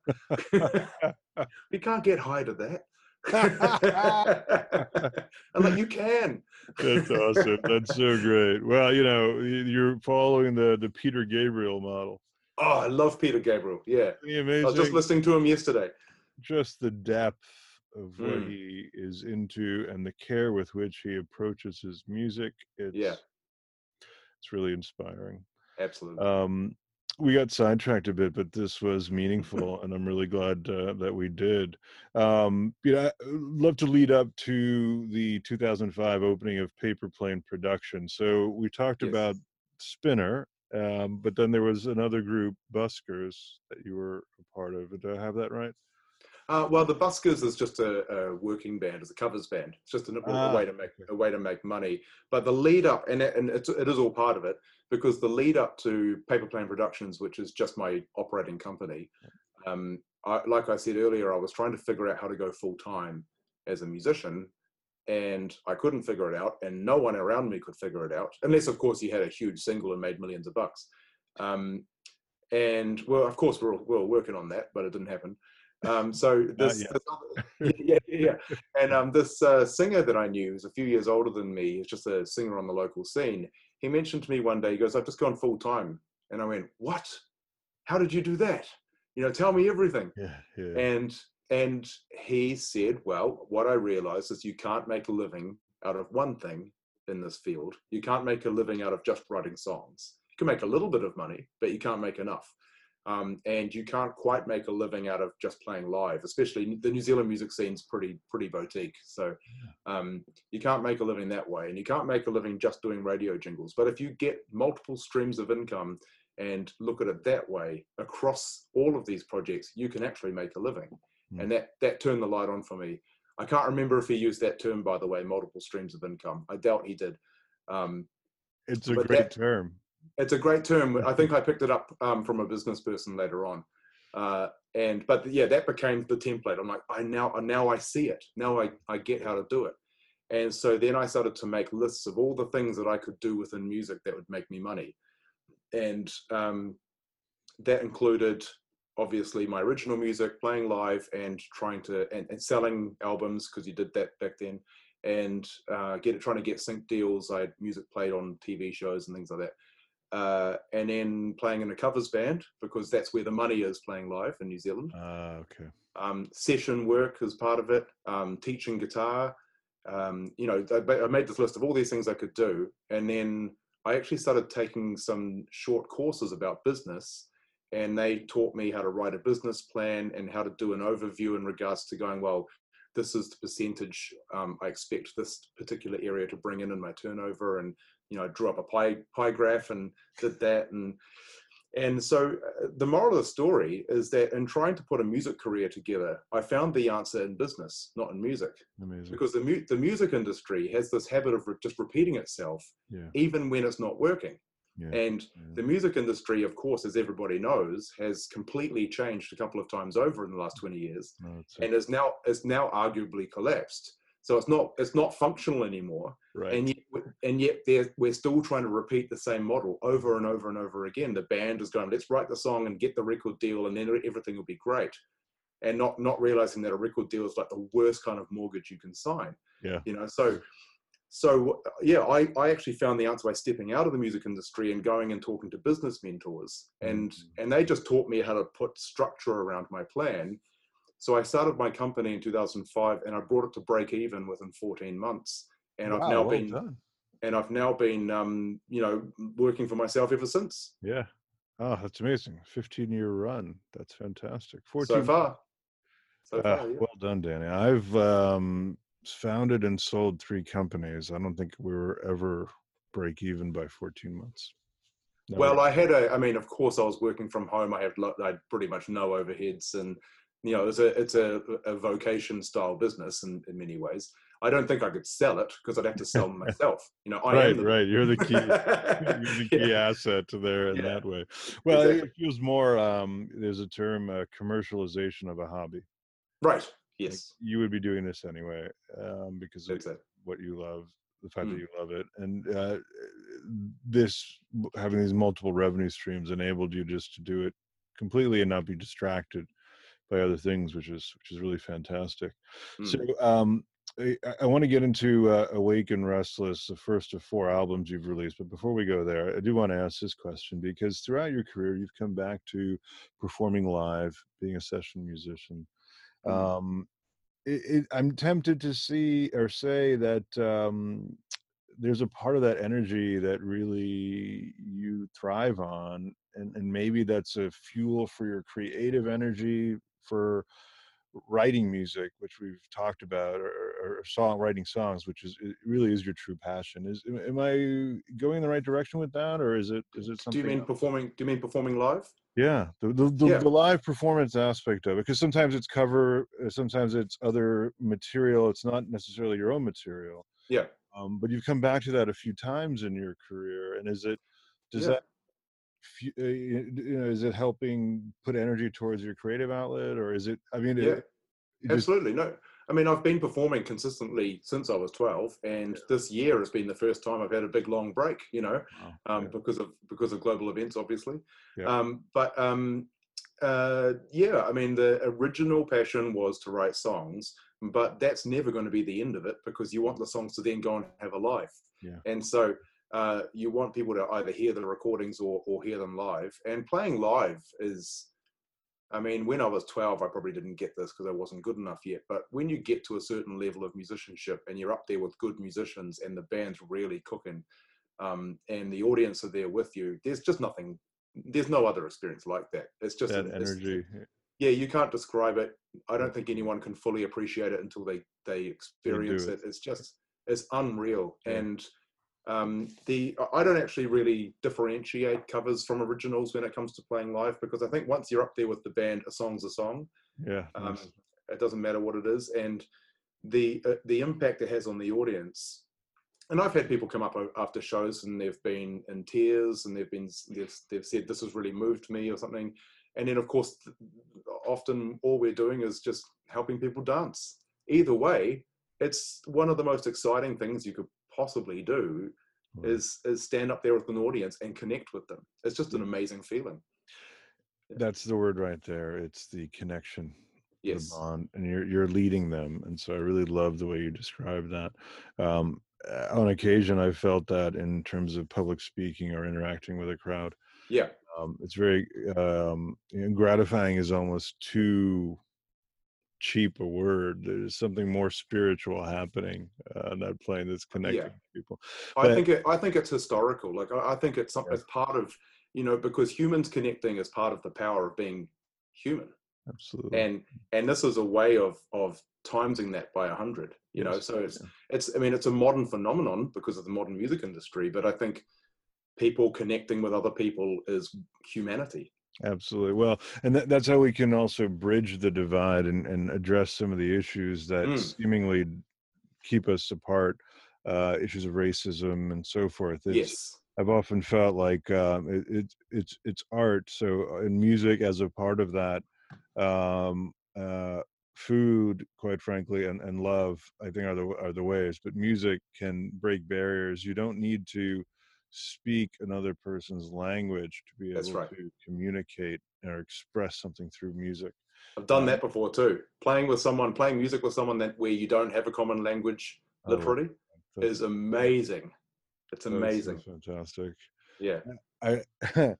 we can't get high to that. I'm like, you can. That's awesome. That's so great. Well, you know, you're following the the Peter Gabriel model. Oh, I love Peter Gabriel. Yeah. The I was just listening to him yesterday. just the depth of what Mm. he is into and the care with which he approaches his music it's Yeah. it's really inspiring Absolutely. um we got sidetracked a bit but this was meaningful and i'm really glad uh, that we did um you know i'd love to lead up to the 2005 opening of paper plane production so we talked Yes. about spinner um but then there was another group buskers that you were a part of do i have that right Uh, well, the Buskers is just a, a, working band, it's a covers band. It's just a, ah, a, way to make a way to make money. But the lead up, and, it, and it's, it is all part of it, because the lead up to Paper Plane Productions, which is just my operating company, um, I, like I said earlier, I was trying to figure out how to go full time as a musician, and I couldn't figure it out, and no one around me could figure it out, unless, of course, you had a huge single and made millions of bucks. Um, and well, of course, we're, we're working on that, but it didn't happen. Um, so this, this yeah, yeah, and um, this uh, singer that I knew, who's a few years older than me, he's just a singer on the local scene. He mentioned to me one day, he goes, "I've just gone full time," and I went, "What? How did you do that? You know, tell me everything." Yeah, yeah. And and he said, "Well, what I realized is you can't make a living out of one thing in this field. You can't make a living out of just writing songs. You can make a little bit of money, but you can't make enough." Um, and you can't quite make a living out of just playing live. Especially the New Zealand music scene's pretty pretty boutique, so um, you can't make a living that way, and you can't make a living just doing radio jingles. But if you get multiple streams of income and look at it that way across all of these projects, you can actually make a living, mm. and that that turned the light on for me. I can't remember if he used that term, by the way, multiple streams of income. I doubt he did. Um, it's a great that, term it's a great term. I think I picked it up um, from a business person later on. Uh, and but yeah, that became the template. I'm like, I now now I see it. Now I, I get how to do it. And so then I started to make lists of all the things that I could do within music that would make me money. And um, that included obviously my original music, playing live and trying to and, and selling albums because you did that back then, and uh, get trying to get sync deals. I had music played on TV shows and things like that uh, and then playing in a covers band because that's where the money is playing live in New Zealand. Ah, uh, okay. Um, session work is part of it. Um, teaching guitar. Um, you know, I, I made this list of all these things I could do, and then I actually started taking some short courses about business, and they taught me how to write a business plan and how to do an overview in regards to going well. This is the percentage um, I expect this particular area to bring in in my turnover, and you know, I drew up a pie pie graph and did that, and and so uh, the moral of the story is that in trying to put a music career together, I found the answer in business, not in music. Amazing. Because the mu- the music industry has this habit of re- just repeating itself, yeah. even when it's not working. Yeah. And yeah. the music industry, of course, as everybody knows, has completely changed a couple of times over in the last 20 years, no, and is now is now arguably collapsed. So it's not it's not functional anymore. Right. And yet, and yet we're still trying to repeat the same model over and over and over again. The band is going, let's write the song and get the record deal, and then everything will be great. And not not realizing that a record deal is like the worst kind of mortgage you can sign. Yeah. You know, so so yeah, I, I actually found the answer by stepping out of the music industry and going and talking to business mentors. And mm-hmm. and they just taught me how to put structure around my plan so I started my company in 2005 and I brought it to break even within 14 months. And wow, I've now well been, done. and I've now been, um, you know, working for myself ever since. Yeah. Oh, that's amazing. 15 year run. That's fantastic. 14 so far. So uh, far yeah. Well done, Danny. I've um, founded and sold three companies. I don't think we were ever break even by 14 months. No. Well, I had a, I mean, of course I was working from home. I had, I had pretty much no overheads and you know, it's a it's a, a vocation style business in, in many ways. I don't think I could sell it because I'd have to sell myself. You know, I right, the, right. You're the key, you're the key yeah. asset there in yeah. that way. Well, exactly. it feels more. Um, there's a term, uh, commercialization of a hobby. Right. Yes. Like you would be doing this anyway um, because of exactly. what you love, the fact mm. that you love it, and uh, this having these multiple revenue streams enabled you just to do it completely and not be distracted by other things, which is which is really fantastic. Mm. So um, I, I want to get into uh, Awake and Restless, the first of four albums you've released. But before we go there, I do want to ask this question because throughout your career, you've come back to performing live, being a session musician. Mm. Um, it, it, I'm tempted to see or say that um, there's a part of that energy that really you thrive on and, and maybe that's a fuel for your creative energy for writing music, which we've talked about, or, or song writing songs, which is really is your true passion. Is am I going in the right direction with that, or is it is it something? Do you mean else? performing? Do you mean performing live? Yeah, the the, the, Yeah. the live performance aspect of it, because sometimes it's cover, uh, sometimes it's other material. It's not necessarily your own material. Yeah. Um, but you've come back to that a few times in your career, and is it does Yeah. that uh, you know is it helping put energy towards your creative outlet, or is it? I mean, Yeah. it Absolutely. No. I mean, I've been performing consistently since I was 12, and this year has been the first time I've had a big long break, you know, wow, um, yeah. because of because of global events, obviously. Yeah. Um, but um, uh, yeah, I mean, the original passion was to write songs, but that's never going to be the end of it because you want the songs to then go and have a life. Yeah. And so uh, you want people to either hear the recordings or, or hear them live. And playing live is, I mean, when I was 12, I probably didn't get this because I wasn't good enough yet. But when you get to a certain level of musicianship and you're up there with good musicians and the band's really cooking, um, and the audience are there with you, there's just nothing. There's no other experience like that. It's just that it's- energy. yeah, you can't describe it. I don't think anyone can fully appreciate it until they they experience it. it. It's just it's unreal. Yeah. And um, the I don't actually really differentiate covers from originals when it comes to playing live because I think once you're up there with the band, a song's a song. Yeah. Um, nice. it doesn't matter what it is, and the uh, the impact it has on the audience. And I've had people come up after shows and they've been in tears and they've been they've, they've said this has really moved me or something. And then of course, often all we're doing is just helping people dance. Either way, it's one of the most exciting things you could possibly do Wow. is is stand up there with an audience and connect with them. It's just an amazing feeling. That's the word right there. It's the connection. Yes. the bond and you're you're leading them and so i really love the way you describe that um on occasion i felt that in terms of public speaking or interacting with a crowd Yeah. um it's very um gratifying is almost too cheap a word there's something more spiritual happening uh, in that plane that's connecting Yeah. people I think it, I think it's historical. Like I, I think it's some, Yeah. it's part of you know because humans connecting is part of the power of being human, absolutely and and this is a way of of timesing that by a hundred. You know, so it's yeah. it's I mean it's a modern phenomenon because of the modern music industry, but I think people connecting with other people is humanity. Absolutely. Well, and that, that's how we can also bridge the divide and, and address some of the issues that Mm. seemingly keep us apart, uh, issues of racism and so forth. It's, yes. I've often felt like um, it, it's it's it's art. So uh, in music, as a part of that, um, uh, food, quite frankly, and, and love, I think are the are the ways. But music can break barriers. You don't need to speak another person's language to be That's able right. to communicate or express something through music. I've done Um, that before too. Playing with someone, playing music with someone that where you don't have a common language, literally, that. is amazing. It's amazing. fantastic. Yeah. I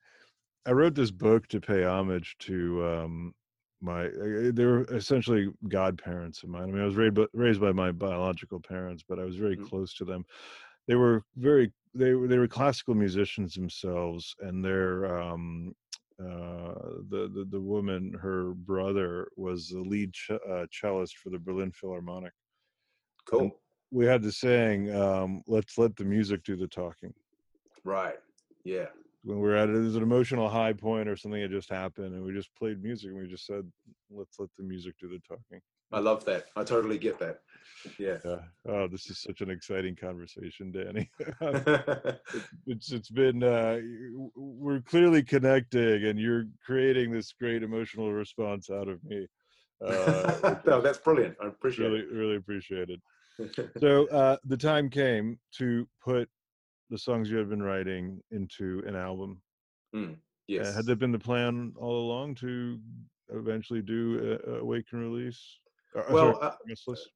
I wrote this book to pay homage to um, my. uh, They were essentially godparents of mine. I mean, I was raised by, raised by my biological parents, but I was very Mhm. close to them. They were very they were they were classical musicians themselves, and their um, uh, the, the the woman, her brother, was the lead ch- uh, cellist for the Berlin Philharmonic. Cool. We had the saying, um, "Let's let the music do the talking." Right. Yeah. When we were at it, there's an emotional high point or something had just happened, and we just played music and we just said, "Let's let the music do the talking." I love that. I totally get that. Yeah. Yeah. Oh, this is such an exciting conversation, Danny. it's it's been uh, we're clearly connecting, and you're creating this great emotional response out of me. Uh, no, that's brilliant. I appreciate really, really appreciate it. it. So uh, the time came to put the songs you had been writing into an album. Uh, yes. had that been the plan all along to eventually do a, a wake and release? Uh, uh, well, sorry, uh, Restless?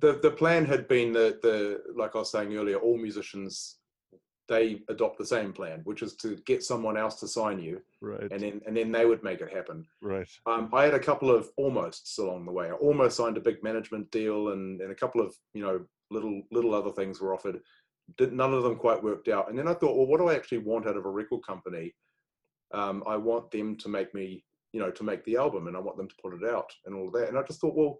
the the plan had been that the like I was saying earlier, all musicians they adopt the same plan, which is to get someone else to sign you, right, and then and then they would make it happen. right. Um, I had a couple of almosts along the way. I almost signed a big management deal, and, and a couple of you know little little other things were offered. None of them quite worked out. And then I thought, well, what do I actually want out of a record company? Um, I want them to make me, you know, to make the album, and I want them to put it out, and all of that. And I just thought, well,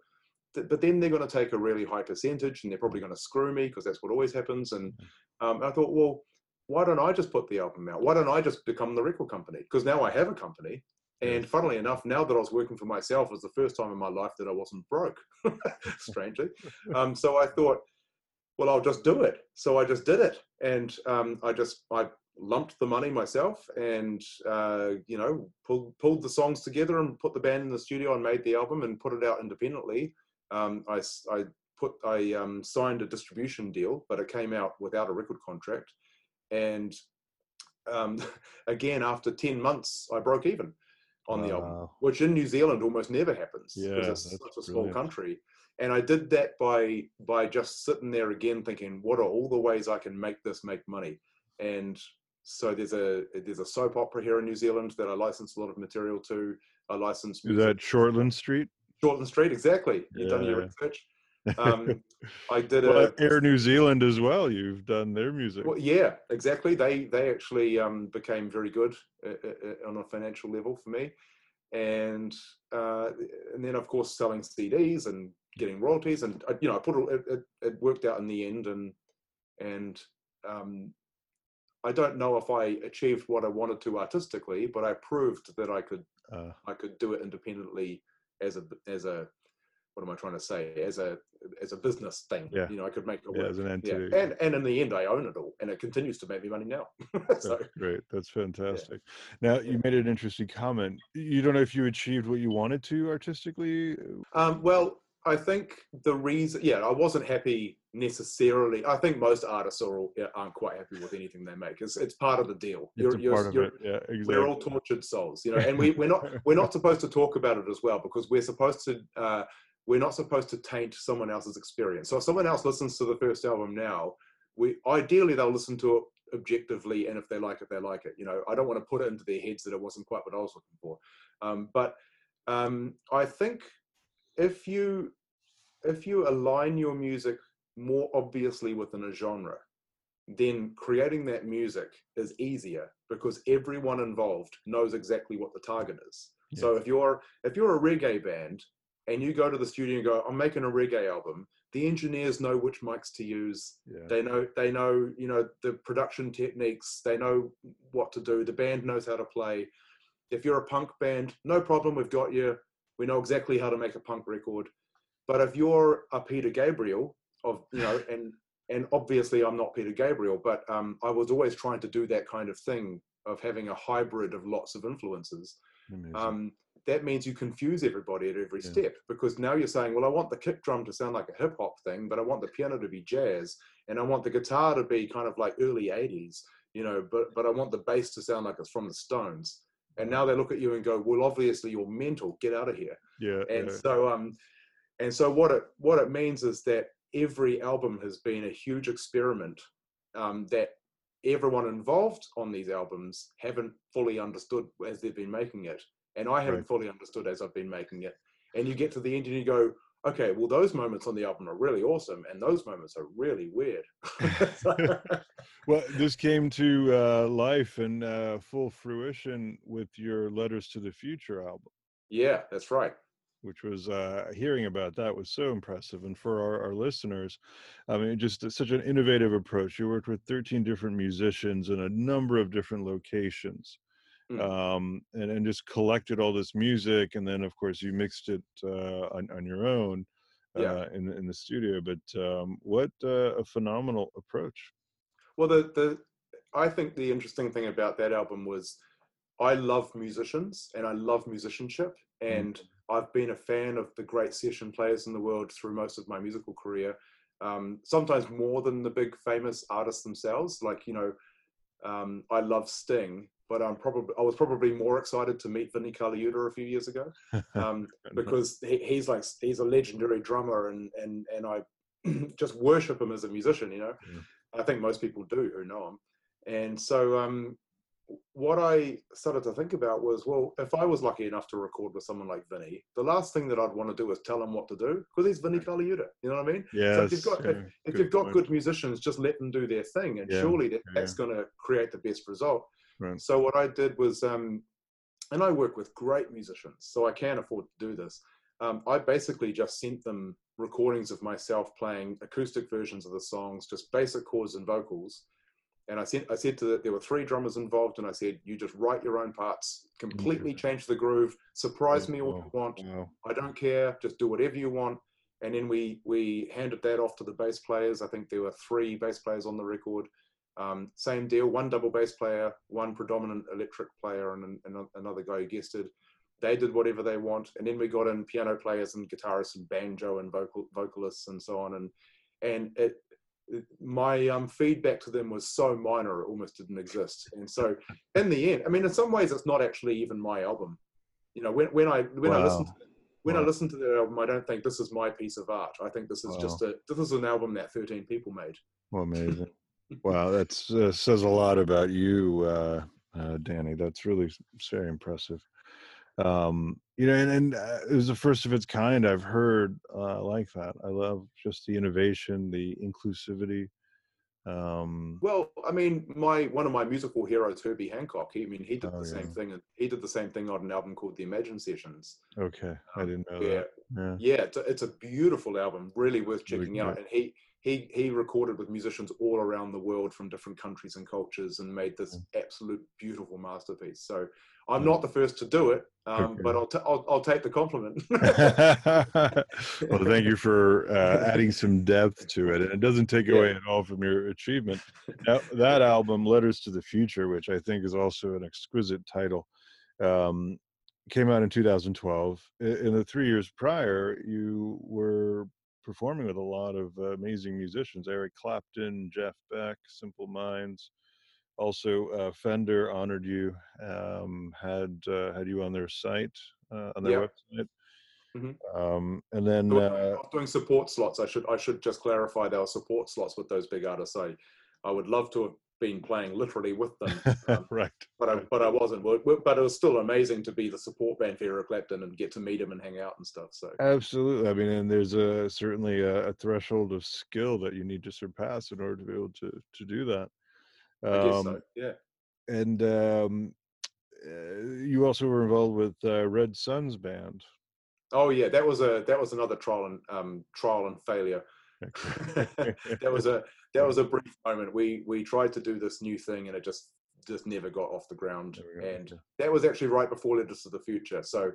but then they're going to take a really high percentage and they're probably going to screw me because that's what always happens. And um, I thought, well, why don't I just put the album out? Why don't I just become the record company? Because now I have a company. And funnily enough, now that I was working for myself, was the first time in my life that I wasn't broke, strangely. Um, so I thought, well, I'll just do it. So I just did it, and um, I just I lumped the money myself, and uh, you know pulled pulled the songs together and put the band in the studio and made the album and put it out independently. Um, I I put I um, signed a distribution deal, but it came out without a record contract, and um, again after ten months I broke even on the album, which in New Zealand almost never happens because Yeah, it's such a small brilliant. country. And I did that by by just sitting there again, thinking, what are all the ways I can make this make money? And so there's a there's a soap opera here in New Zealand that I license a lot of material to. I license Is that Shortland Street? Shortland Street, exactly. You've done your research. Um, I did a well, Air New Zealand as well. You've done their music. Well, yeah, exactly. They they actually um, became very good uh, uh, uh, on a financial level for me, and uh, and then of course selling CDs and getting royalties, and uh, you know I put it, it, it worked out in the end, and and um, I don't know if I achieved what I wanted to artistically, but I proved that I could Uh, I could do it independently as a as a what am I trying to say as a as a business thing. Yeah. You know, I could make it yeah, work. as an Yeah, entity. and and in the end, I own it all, and it continues to make me money now. so That's great. That's fantastic. Now you made an interesting comment. You don't know if you achieved what you wanted to artistically. Um, well, I think the reason, yeah, I wasn't happy necessarily. I think most artists are all, aren't quite happy with anything they make. It's, it's part of the deal. It's a part of it. Yeah, exactly. We're all tortured souls, you know, and we, we're not we're not supposed to talk about it as well because we're supposed to uh, we're not supposed to taint someone else's experience. So if someone else listens to the first album now, we ideally they'll listen to it objectively, and if they like it, they like it. You know, I don't want to put it into their heads that it wasn't quite what I was looking for. Um, but um, I think if you if you align your music more obviously within a genre, then creating that music is easier because everyone involved knows exactly what the target is. So if you're if you're a reggae band and you go to the studio and go, I'm making a reggae album, the engineers know which mics to use. Yeah. They know they know, you know, the production techniques, they know what to do, the band knows how to play. If you're a punk band, no problem, we've got you. We know exactly how to make a punk record. But if you're a Peter Gabriel of, you know, and and obviously I'm not Peter Gabriel, but um, I was always trying to do that kind of thing of having a hybrid of lots of influences. Um, that means you confuse everybody at every Yeah. step because now you're saying, well, I want the kick drum to sound like a hip hop thing, but I want the piano to be jazz, and I want the guitar to be kind of like early '80s, you know, but but I want the bass to sound like it's from the Stones. And now they look at you and go, well, obviously you're mental. Get out of here yeah. and yeah. so um and so what it what it means is that every album has been a huge experiment um, that everyone involved on these albums haven't fully understood as they've been making it. And i haven't Right. fully understood as i've been making it. And you get to the end and you go okay well those moments on the album are really awesome and those moments are really weird. Well, this came to uh, life and uh, full fruition with your Letters to the Future album, yeah that's right which was uh, hearing about that was so impressive. And for our, our listeners, I mean, just such an innovative approach. You worked with 13 different musicians in a number of different locations. Mm. Um, and, and just collected all this music, and then of course you mixed it uh, on, on your own uh, Yeah. in in the studio. But um, what uh, a phenomenal approach! Well, the the I think the interesting thing about that album was I love musicians and I love musicianship, and I've been a fan of the great session players in the world through most of my musical career. Um, sometimes more than the big famous artists themselves. Like you know, um, I love Sting, but I'm probably I was probably more excited to meet Vinnie Colaiuta a few years ago um, because he, he's like he's a legendary drummer and and and I just worship him as a musician. You know, I think most people do who know him. And so, um, what I started to think about was, well, if I was lucky enough to record with someone like Vinnie, the last thing that I'd want to do is tell him what to do because he's Vinnie Colaiuta. You know what I mean? yes, if you've got- yeah, If good you've got point. good musicians, just let them do their thing, and Yeah, surely that, yeah. that's going to create the best result. Right. So what I did was, um, and I work with great musicians, so I can afford to do this. um, I basically just sent them recordings of myself playing acoustic versions of the songs, just basic chords and vocals. And I sent, I said to the, there were three drummers involved, and I said, you just write your own parts, completely change the groove, surprise me all you want. I don't care, just do whatever you want. And then we we handed that off to the bass players. I think there were three bass players on the record. Um, same deal, one double bass player, one predominant electric player, and, and another guy who guested they did whatever they want and then we got in piano players and guitarists and banjo and vocal vocalists and so on and and it my um, feedback to them was so minor it almost didn't exist. And so in the end i mean in some ways it's not actually even my album. You know when, when i when wow. i listen to when wow. i listen to the album i don't think this is my piece of art. I think this is wow. just a this is an album that 13 people made. Well amazing. Wow that uh, says a lot about you uh, uh, danny. That's really very impressive um you know and, and uh, it was the first of its kind i've heard uh, like that. I love just the innovation the inclusivity um well i mean my one of my musical heroes herbie hancock he I mean he did oh, the yeah. same thing and he did the same thing on an album called the imagine sessions. Okay i um, didn't know yeah, that. Yeah. yeah it's a, it's a beautiful album really worth checking really out and he he he recorded with musicians all around the world from different countries and cultures and made this mm. absolute beautiful masterpiece. So I'm not the first to do it, um, okay. but I'll, t- I'll, I'll take the compliment. well, thank you for uh, adding some depth to it, and it doesn't take yeah. away at all from your achievement. Now, that album, "Letters to the Future," which I think is also an exquisite title, um, came out in 2012. In the three years prior, you were performing with a lot of amazing musicians: Eric Clapton, Jeff Beck, Simple Minds also uh, Fender honored you, um, had uh, had you on their site uh, on their website. Mm-hmm. Um, and then uh, doing support slots. I should I should just clarify there are support slots with those big artists. I I would love to have been playing literally with them, um, right? But I but I wasn't. But it was still amazing to be the support band for Eric Clapton and get to meet him and hang out and stuff. So absolutely. I mean, and there's a certainly a, a threshold of skill that you need to surpass in order to be able to to do that. Um, I guess so. Yeah. And um, uh, you also were involved with uh, Red Sun's band. Oh yeah, that was a that was another trial and um, trial and failure. that was a that was a brief moment. We we tried to do this new thing and it just just never got off the ground. And that was actually right before Letters to the Future. So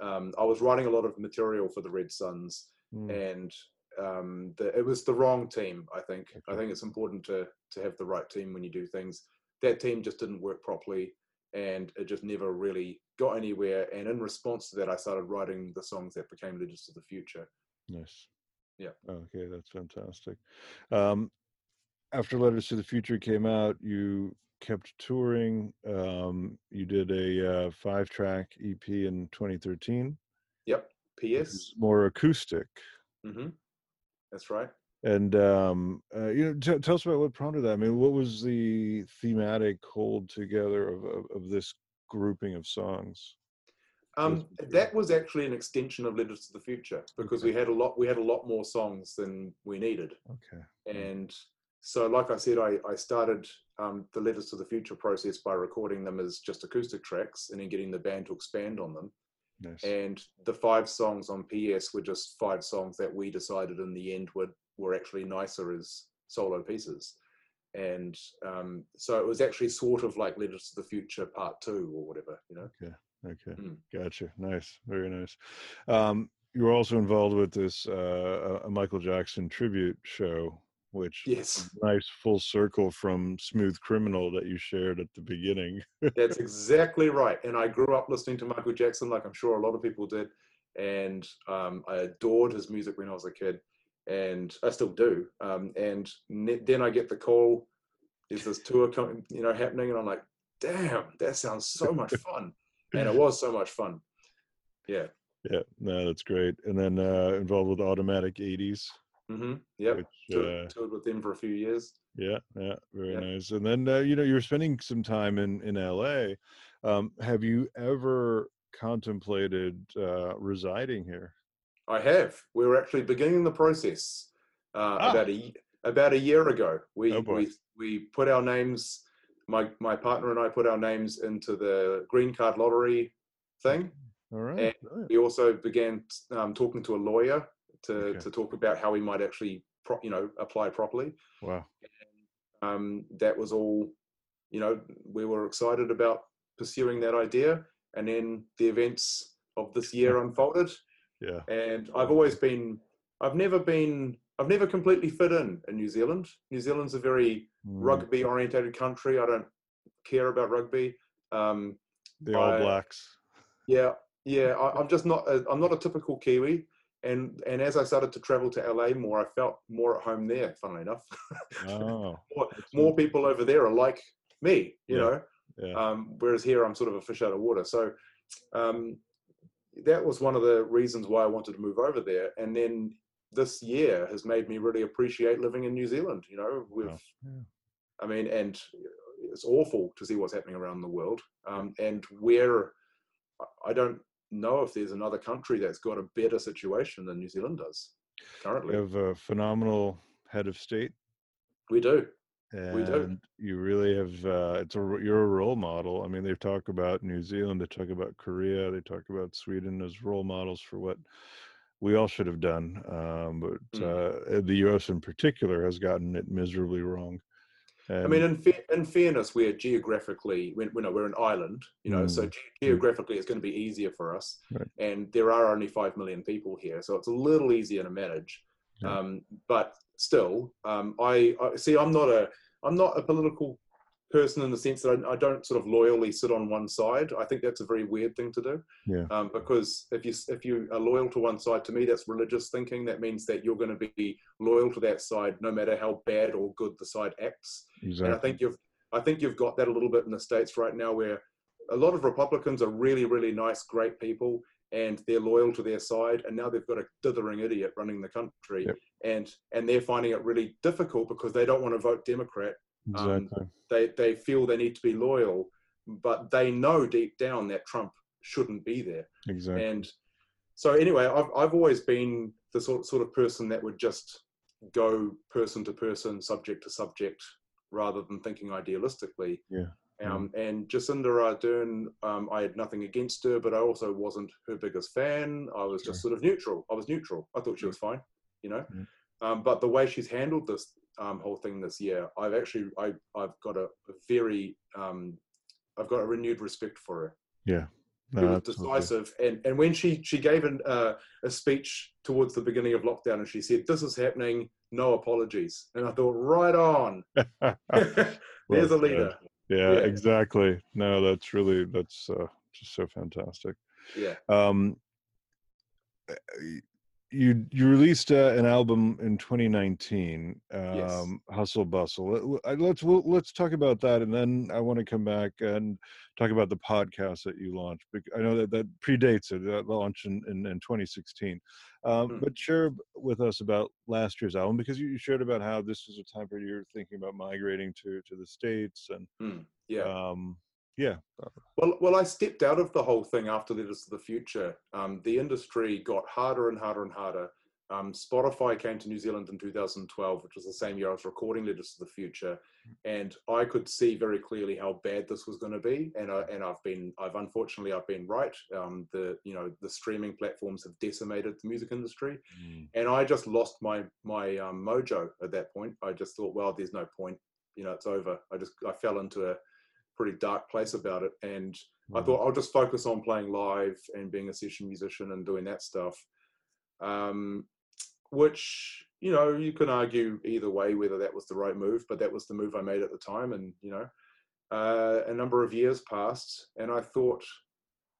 um, I was writing a lot of material for the Red Suns, mm. and um, the, it was the wrong team. I think. I think it's important to to have the right team when you do things. That team just didn't work properly, and it just never really got anywhere. And in response to that, I started writing the songs that became Letters to the Future. Nice. Yeah. Okay, that's fantastic. Um, after Letters to the Future came out, you kept touring. Um, you did a uh, five-track EP in 2013. Yep. PS. More acoustic. Mm-hmm. That's right. And um, uh, you know, t- tell us about what prompted that. I mean, what was the thematic hold together of, of, of this grouping of songs? Um, that was actually an extension of Letters to the Future because okay. we had a lot. We had a lot more songs than we needed. Okay. And so, like I said, I, I started um, the Letters to the Future process by recording them as just acoustic tracks and then getting the band to expand on them. Nice. And the five songs on PS were just five songs that we decided in the end were were actually nicer as solo pieces. And um, so it was actually sort of like Letters to the Future Part Two or whatever, you know. Okay. Okay. Mm. Gotcha. Nice. Very nice. Um, you were also involved with this uh, a Michael Jackson tribute show which yes. nice full circle from smooth criminal that you shared at the beginning. That's exactly right and i grew up listening to michael jackson like i'm sure a lot of people did and um, i adored his music when i was a kid and i still do um, and ne- then i get the call there's this tour coming you know happening? And i'm like damn that sounds so much fun and it was so much fun. Yeah. Yeah no that's great and then uh, involved with automatic 80s Mm-hmm. Yeah, toured, uh, toured with them for a few years. Yeah, yeah, very yeah. nice. And then uh, you know you're spending some time in in LA. Um, have you ever contemplated uh, residing here? I have. We were actually beginning the process uh, ah. about a about a year ago. We oh we we put our names. My my partner and I put our names into the green card lottery thing, All right. And we also began um, talking to a lawyer to, Okay. to talk about how we might actually, pro- you know, apply properly. Wow. Um, that was all, you know, we were excited about pursuing that idea. And then the events of this year unfolded. Yeah. And I've always been, I've never been, I've never completely fit in in New Zealand. New Zealand's a very Mm, rugby orientated country. I don't care about rugby. Um, The All I- Blacks. yeah, yeah. I, I'm just not. A, I'm not a typical Kiwi. And and as I started to travel to LA more, I felt more at home there. Funnily enough, Oh. more, more people over there are like me. You Yeah, know, Yeah. um, whereas here I'm sort of a fish out of water. So um, that was one of the reasons why I wanted to move over there. And then this year has made me really appreciate living in New Zealand. You know, with Wow. Yeah. I mean, and it's awful to see what's happening around the world. Um, and where I don't know if there's another country that's got a better situation than New Zealand does currently. You have a phenomenal head of state. We do. and We do. you really have uh, it's a you're a role model i mean they talk about new zealand they talk about korea they talk about sweden as role models for what we all should have done um, but Mm. uh, the us in particular has gotten it miserably wrong I mean, in, fa- in fairness, we're geographically, we, we know we're an island, you know, so Mm. ge- geographically it's going to be easier for us. Right. And there are only 5 million people here, so it's a little easier to manage. Yeah. Um, but still, um, I, I see, I'm not a, I'm not a political person in the sense that I, I don't sort of loyally sit on one side. I think that's a very weird thing to do. Yeah. Um, because if you if you are loyal to one side, to me that's religious thinking. That means that you're going to be loyal to that side, no matter how bad or good the side acts. And I think you've I think you've got that a little bit in the states right now, where a lot of Republicans are really really nice, great people, and they're loyal to their side. And now they've got a dithering idiot running the country, Yep. and and they're finding it really difficult because they don't want to vote Democrat. Um, They they feel they need to be loyal, but they know deep down that Trump shouldn't be there. exactly And so anyway, I've I've always been the sort sort of person that would just go person to person, subject to subject, rather than thinking idealistically. Yeah. Um, and Jacinda Ardern, um, I had nothing against her, but I also wasn't her biggest fan. I was just sort of neutral. I was neutral. I thought she was fine, you know. Mm. Um, but the way she's handled this um, whole thing this year, I've actually I, I've got a, very um, I've got a renewed respect for her. Yeah. It No, was absolutely. decisive. And and when she she gave an, uh, a speech towards the beginning of lockdown and she said this is happening no apologies. And i thought right on. There's a leader. yeah, Yeah. exactly. No that's really that's uh, just so fantastic. Yeah. Um you you released uh, an album in 2019 um hustle bustle. Let- let- I- let's we'll, let's talk about that and then i want to come back and talk about the podcast that you launched i know that that predates it that launch in, in, in 2016 um, Mm. but share with us about last year's album because you you shared about how this was a time where you're thinking about migrating to to the states and Mm, yeah. um yeah Well, well, I stepped out of the whole thing after Letters to the Future. Um, the industry got harder and harder and harder. Um, Spotify came to New Zealand in 2012, which was the same year I was recording Letters to the Future, and I could see very clearly how bad this was going to be. And I, and I've been, I've unfortunately, I've been right. Um, the you know the streaming platforms have decimated the music industry, and I just lost my my um, mojo at that point. I just thought, well, there's no point. You know, it's over. I just I fell into a pretty dark place about it, and I thought I'll just focus on playing live and being a session musician and doing that stuff. Um, which you know you can argue either way whether that was the right move, but that was the move I made at the time, and you know. Uh, a number of years passed, and I thought,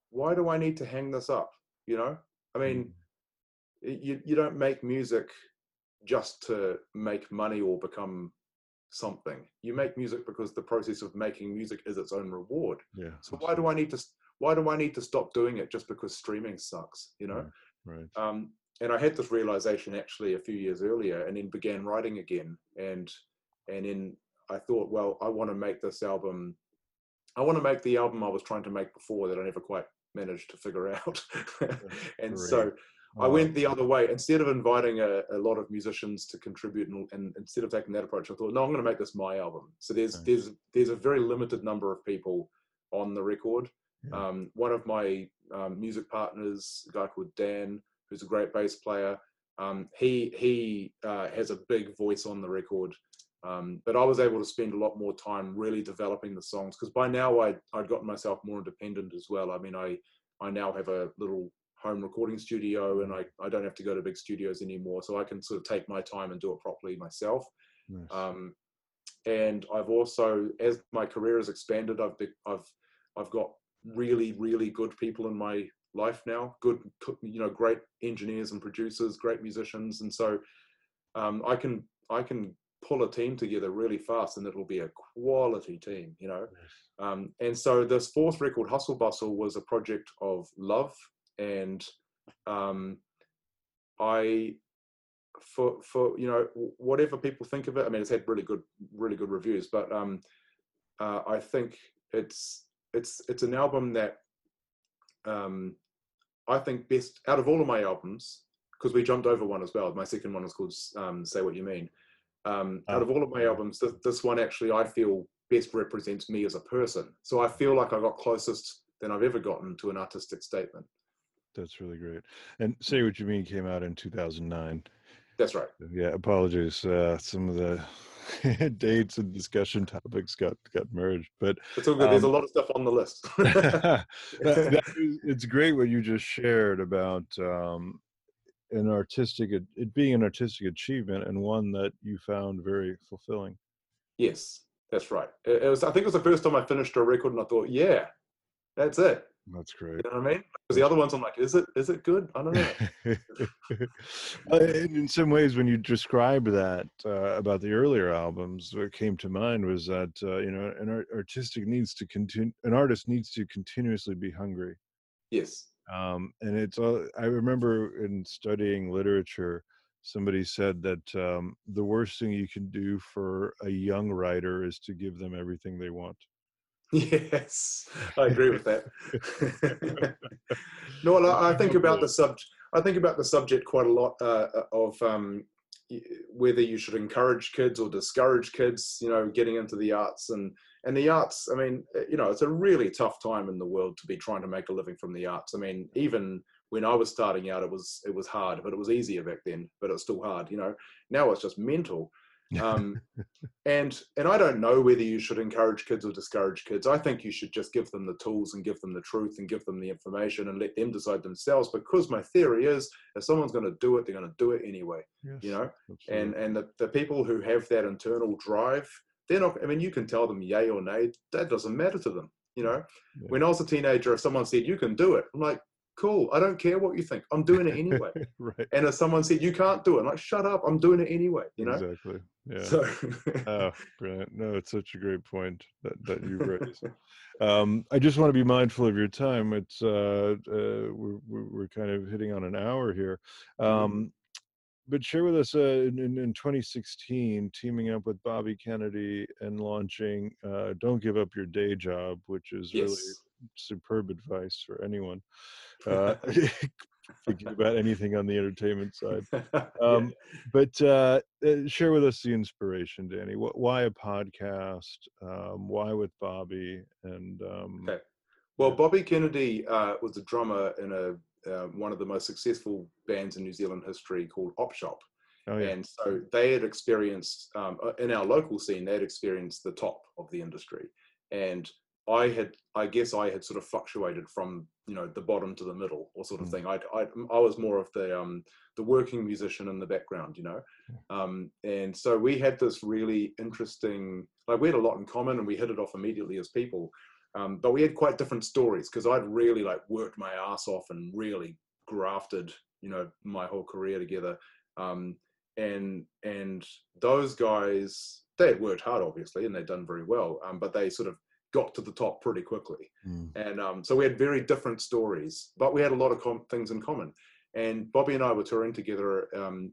why do I need to hang this up? You know, I mean, Mm. you you don't make music just to make money or become something. You make music because the process of making music is its own reward. yeah So why do I need to why do I need to stop doing it just because streaming sucks? You know. right Um, and I had this realization actually a few years earlier, and then began writing again. And and then I thought, well, I want to make this album. I want to make the album I was trying to make before that I never quite managed to figure out. and so. I went the other way. Instead of inviting a, a lot of musicians to contribute, and, and instead of taking that approach, I thought, no, I'm going to make this my album. So there's Nice. there's there's a very limited number of people on the record. Yeah. Um, one of my um, music partners, a guy called Dan, who's a great bass player. Um, he he uh, has a big voice on the record, um, but I was able to spend a lot more time really developing the songs because by now I I'd gotten myself more independent as well. I mean I I now have a little home recording studio and I, I don't have to go to big studios anymore so I can sort of take my time and do it properly myself. Nice. Um, and I've also, as my career has expanded, I've I've I've got really really good people in my life now. Good, you know, great engineers and producers, great musicians, and so um, I can I can pull a team together really fast, and it'll be a quality team, you know. Um, and so this fourth record, Hustle Bustle, was a project of love, and um, I for for you know whatever people think of it. I mean, it's had really good really good reviews, but um, uh, I think it's it's it's an album that um, I think best out of all of my albums because we jumped over one as well. My second one is called um, "Say What You Mean." Um, out of all of my albums, this, this one actually I feel best represents me as a person. So I feel like I got closest than I've ever gotten to an artistic statement. That's really great. And "Say What You Mean" came out in 2009. That's right. Yeah, apologies. Uh, some of the dates and discussion topics got got merged, but it's all good. Um, There's a um lot of stuff on the list. that, that is, it's great what you just shared about um, an artistic it being an artistic achievement and one that you found very fulfilling. Yes, that's right. It, it was. I think it was the first time I finished a record, and I thought, yeah, that's it. That's great. You know what I mean? Because the other ones, I'm like, is it is it good? I don't know. in some ways, when you describe that uh, about the earlier albums, what came to mind was that uh, you know an art- artistic needs to continue, an artist needs to continuously be hungry. Yes. Um, and it's. Uh, I remember in studying literature, somebody said that um, the worst thing you can do for a young writer is to give them everything they want. Yes, I agree with that. no, I think about the subject. I think about the subject quite a lot uh, uh, of um, whether you should encourage kids or discourage kids, you know, getting into the arts and and the arts. I mean, uh, you know, it's a really tough time in the world to be trying to make a living from the arts. I mean, even when I was starting out, it was it was hard, but it was easier back then. But it's still hard, you know. Now it's just mental um, and and I don't know whether you should encourage kids or discourage kids. I think you should just give them the tools and give them the truth and give them the information and let them decide themselves. Because my theory is, if someone's going to do it, they're going to do it anyway. Yes, you know, absolutely. and and the, the people who have that internal drive, they're not. I mean, you can tell them yay or nay. That doesn't matter to them. You know, yeah. when I was a teenager, if someone said you can do it, I'm like, cool. I don't care what you think. I'm doing it anyway. right. And if someone said you can't do it, I'm like, shut up. I'm doing it anyway. You know. Exactly. Yeah. So. oh, brilliant. No, it's such a great point that that you raised. um, I just want to be mindful of your time. It's uh, uh, we're we're kind of hitting on an hour here. Um, mm-hmm. But share with us uh, in, in 2016, teaming up with Bobby Kennedy and launching uh, "Don't Give Up Your Day Job," which is yes. really superb advice for anyone uh, thinking about anything on the entertainment side. Um, yeah. But uh, uh, share with us the inspiration, Danny. What, why a podcast? Um, why with Bobby? And um, okay. Well, Bobby Kennedy uh, was a drummer in a uh, one of the most successful bands in New Zealand history called Op Shop. Oh, yeah. And so they had experienced um, uh, in our local scene, they had experienced the top of the industry. And I had, I guess, I had sort of fluctuated from you know the bottom to the middle, or sort of mm. thing. I, I, I was more of the um, the working musician in the background, you know. Um, and so we had this really interesting, like we had a lot in common, and we hit it off immediately as people. Um, but we had quite different stories because I'd really like worked my ass off and really grafted, you know, my whole career together. Um, and and those guys, they had worked hard, obviously, and they'd done very well. Um, but they sort of got to the top pretty quickly. Mm. And um, so we had very different stories, but we had a lot of com- things in common. And Bobby and I were touring together um,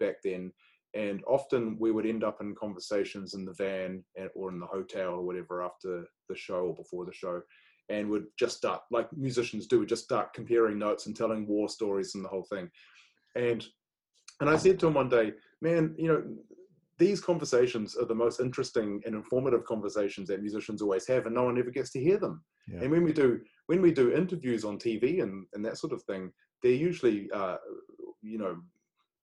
back then, and often we would end up in conversations in the van or in the hotel or whatever after the show or before the show, and would just start like musicians do, would just start comparing notes and telling war stories and the whole thing. And and I said to him one day, man, you know, these conversations are the most interesting and informative conversations that musicians always have, and no one ever gets to hear them. Yeah. And when we do when we do interviews on TV and, and that sort of thing, they're usually uh, you know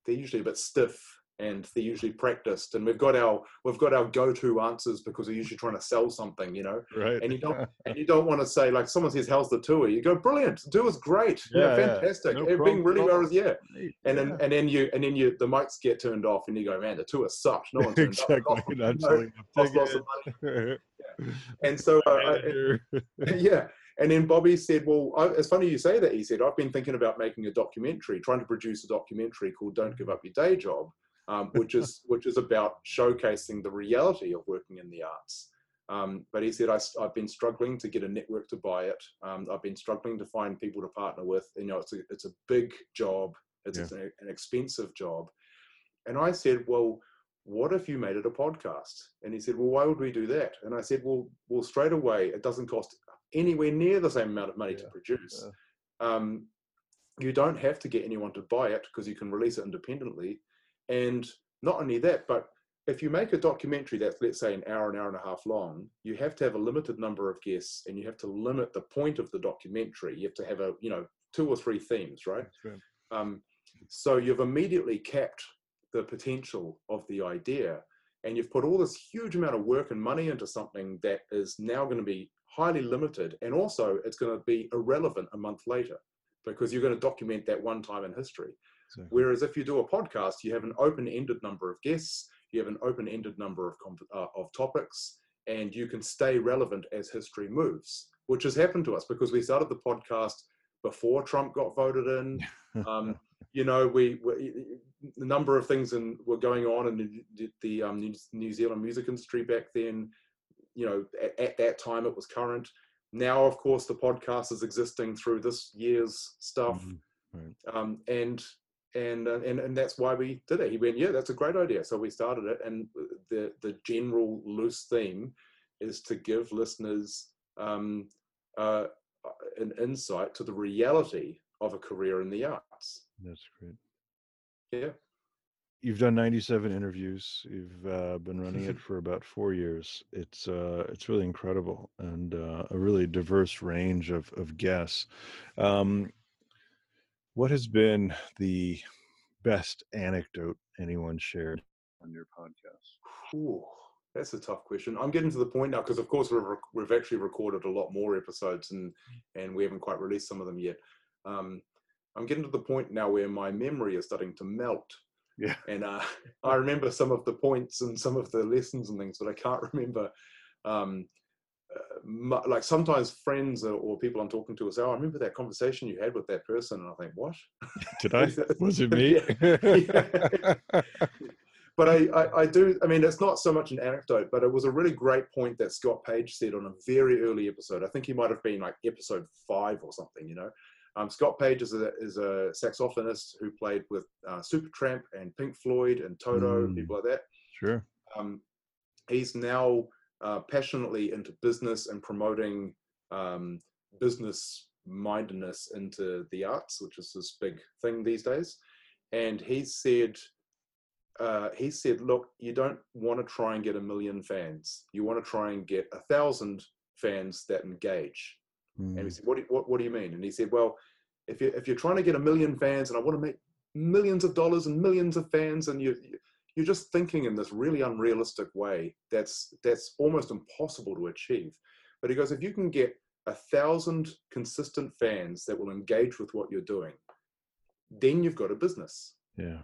they're usually a bit stiff and they're usually practiced and we've got our we've got our go-to answers because we're usually trying to sell something you know? Right. And you don't and you don't want to say like someone says how's the tour? You go brilliant the tour's great. Yeah, yeah fantastic. Yeah. No everything really well yeah. And then and then you and then you the mics get turned off and you go man the tour sucks. No one turned exactly. up no, lost lots of money. yeah. and so uh, yeah. And then Bobby said, Well, I, it's funny you say that. He said, I've been thinking about making a documentary, trying to produce a documentary called Don't Give Up Your Day Job um, which is which is about showcasing the reality of working in the arts. Um, but he said, I, have been struggling to get a network to buy it. Um, I've been struggling to find people to partner with. You know, it's a, it's a big job. It's yeah. an, an expensive job. And I said, well, what if you made it a podcast? And he said, well, why would we do that? And I said, well, well, straight away, it doesn't cost anywhere near the same amount of money yeah. to produce. Yeah. Um, you don't have to get anyone to buy it because you can release it independently. And not only that, but if you make a documentary that's, let's say, an hour, an hour and a half long, you have to have a limited number of guests and you have to limit the point of the documentary. You have to have a, you know, two or three themes, right? Um, so you've immediately capped the potential of the idea and you've put all this huge amount of work and money into something that is now going to be highly limited and also it's going to be irrelevant a month later because you're going to document that one time in history Exactly. Whereas if you do a podcast, you have an open-ended number of guests, you have an open-ended number of uh, of topics, and you can stay relevant as history moves, which has happened to us because we started the podcast before Trump got voted in. Um, you know, we, we the number of things in, were going on in the, the um, New Zealand music industry back then. You know, at, at, that time it was current. Now, of course, the podcast is existing through this year's stuff, mm-hmm. right. um, and and, uh, and and that's why we did it. He went, yeah, that's a great idea. So we started it, and the the general loose theme is to give listeners um, uh, an insight to the reality of a career in the arts. That's great. Yeah. You've done 97 interviews. You've uh, been running it for about four years. It's uh, it's really incredible and uh, a really diverse range of of guests. Um, what has been the best anecdote anyone shared on your podcast? Ooh, that's a tough question. I'm getting to the point now because, of course, we've rec- we've actually recorded a lot more episodes and and we haven't quite released some of them yet. Um, I'm getting to the point now where my memory is starting to melt. Yeah. And uh, I remember some of the points and some of the lessons and things, but I can't remember um, uh, like sometimes friends or, or, people I'm talking to will say, "Oh, I remember that conversation you had with that person," and I think, "What? Did I? Was it me?" but I, I, I, do. I mean, it's not so much an anecdote, but it was a really great point that Scott Page said on a very early episode. I think he might have been like episode five or something. You know, um, Scott Page is a is a saxophonist who played with uh, Supertramp and Pink Floyd and Toto, mm, people like that. Sure. Um, he's now uh, passionately into business and promoting um, business mindedness into the arts, which is this big thing these days. And he said, uh, he said, look, you don't want to try and get a million fans. You want to try and get a thousand fans that engage. Mm. And we hmm. said, what do, you, what, what do you mean? And he said, well, if you if you're trying to get a million fans, and I want to make millions of dollars and millions of fans, and you you're just thinking in this really unrealistic way that's that's almost impossible to achieve but he goes if you can get a thousand consistent fans that will engage with what you're doing then you've got a business yeah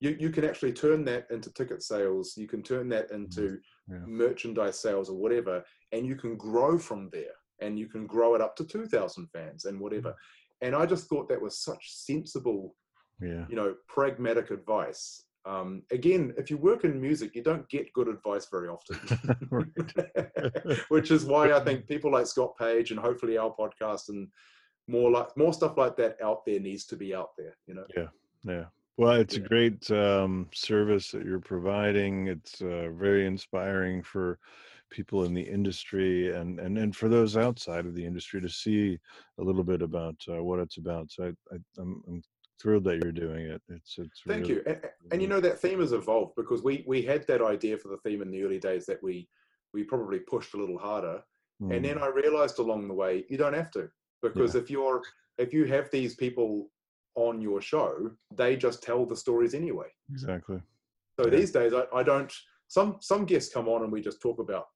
you, you can actually turn that into ticket sales you can turn that into yeah. merchandise sales or whatever and you can grow from there and you can grow it up to 2000 fans and whatever mm. and i just thought that was such sensible yeah. you know pragmatic advice um, again, if you work in music, you don't get good advice very often, which is why I think people like Scott Page and hopefully our podcast and more like more stuff like that out there needs to be out there. You know. Yeah. Yeah. Well, it's yeah. a great um, service that you're providing. It's uh, very inspiring for people in the industry and, and, and for those outside of the industry to see a little bit about uh, what it's about. So I, I, I'm, I'm thrilled that you're doing it. It's it's. Thank really, you. And, and you know that theme has evolved because we we had that idea for the theme in the early days that we we probably pushed a little harder, mm, and then I realized along the way you don't have to because if you're if you have these people on your show, they just tell the stories anyway. exactly. So Yeah. these days, I, I don't. Some some guests come on and we just talk about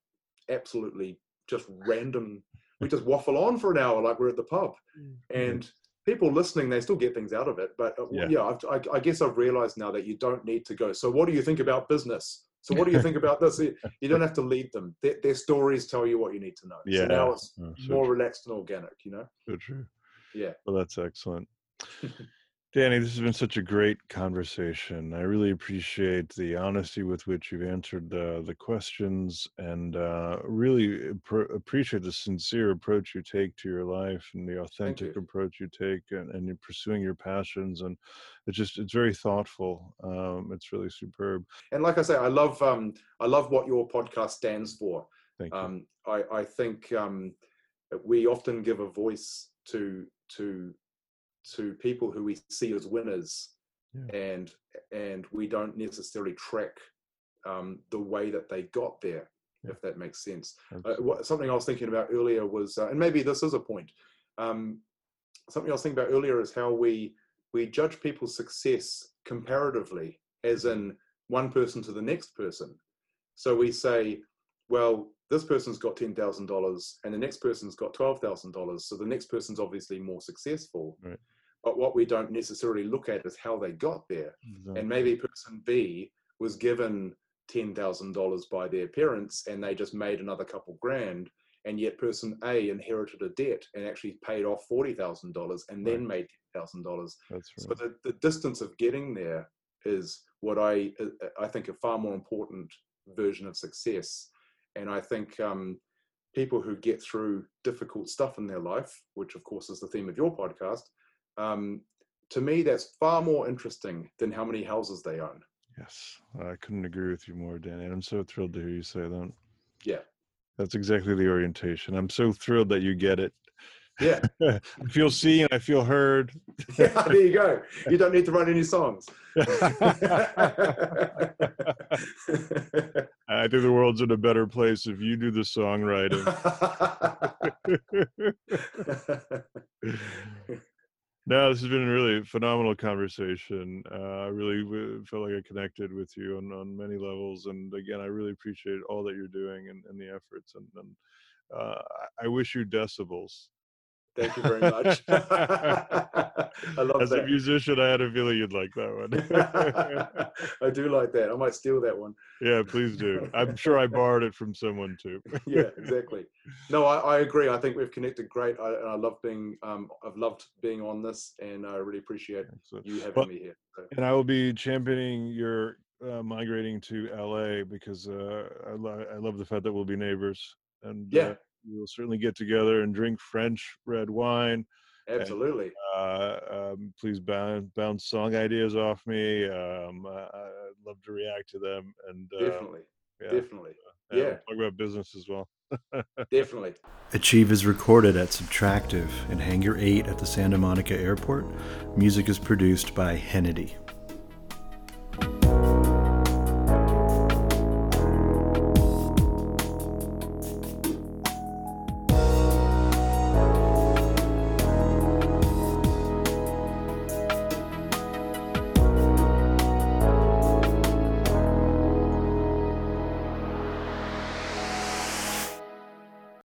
absolutely just random. We just waffle on for an hour like we're at the pub, and people listening they still get things out of it. But uh, Yeah. yeah, I've, I, I guess I've realized now that you don't need to go. So what do you think about business? So what do you think about this? You you don't have to lead them. Their, their stories tell you what you need to know. Yeah. So now it's Oh, so more true, relaxed and organic. You know. so true. Yeah. Well, that's excellent. Danny, this has been such a great conversation. I really appreciate the honesty with which you've answered uh, the questions and uh, really appro- appreciate the sincere approach you take to your life and the authentic you. approach you take and, and you're pursuing your passions. And it's just, it's very thoughtful. Um, it's really superb. And like I say, I love um, I love what your podcast stands for. Thank you. um, I, I think um, we often give a voice to to to people who we see as winners, Yeah. and and we don't necessarily track um, the way that they got there, Yeah. if that makes sense. Uh, what, something I was thinking about earlier was, uh, and maybe this is a point. Um, something I was thinking about earlier is how we we judge people's success comparatively, as in one person to the next person. So we say, well, this person's got ten thousand dollars, and the next person's got twelve thousand dollars. So the next person's obviously more successful. Right. But what we don't necessarily look at is how they got there Exactly. and maybe person B was given ten thousand dollars by their parents, and they just made another couple grand, and yet person A inherited a debt and actually paid off forty thousand dollars, and then made ten thousand dollars. That's So the, the distance of getting there is what I I think a far more important version of success, and I think um, people who get through difficult stuff in their life, which of course is the theme of your podcast, um, to me that's far more interesting than how many houses they own. Yes, I couldn't agree with you more, Danny. I'm so thrilled to hear you say that. Yeah. That's exactly the orientation. I'm so thrilled that you get it. Yeah, I feel seen, I feel heard. yeah there you go. You don't need to write any songs. I think the world's in a better place if you do the songwriting. no, this has been a really phenomenal conversation. Uh, I really w- felt like I connected with you on, on many levels. And again, I really appreciate all that you're doing and, and the efforts. And, and uh, I- I wish you decibels. Thank you very much. I love As a musician, I had a feeling you'd like that one. I do like that. I might steal that one. yeah, please do. I'm sure I borrowed it from someone too. Yeah, exactly. No, I, I agree. I think we've connected great. I, and I love being. Um, I've loved being on this, and I really appreciate Excellent. you having Well, me here. So, and I will be championing your uh, migrating to LA because uh, I, lo- I love the fact that we'll be neighbors and Yeah. uh, we'll certainly get together and drink French red wine. absolutely. Uh, um, please bounce, bounce song ideas off me. Um, I, I'd love to react to them and uh, Definitely. yeah, Definitely. and we'll yeah. talk about business as well. Definitely. Achieve is recorded at Subtractive in Hangar 8 at the Santa Monica Airport. Music is produced by Hennedy.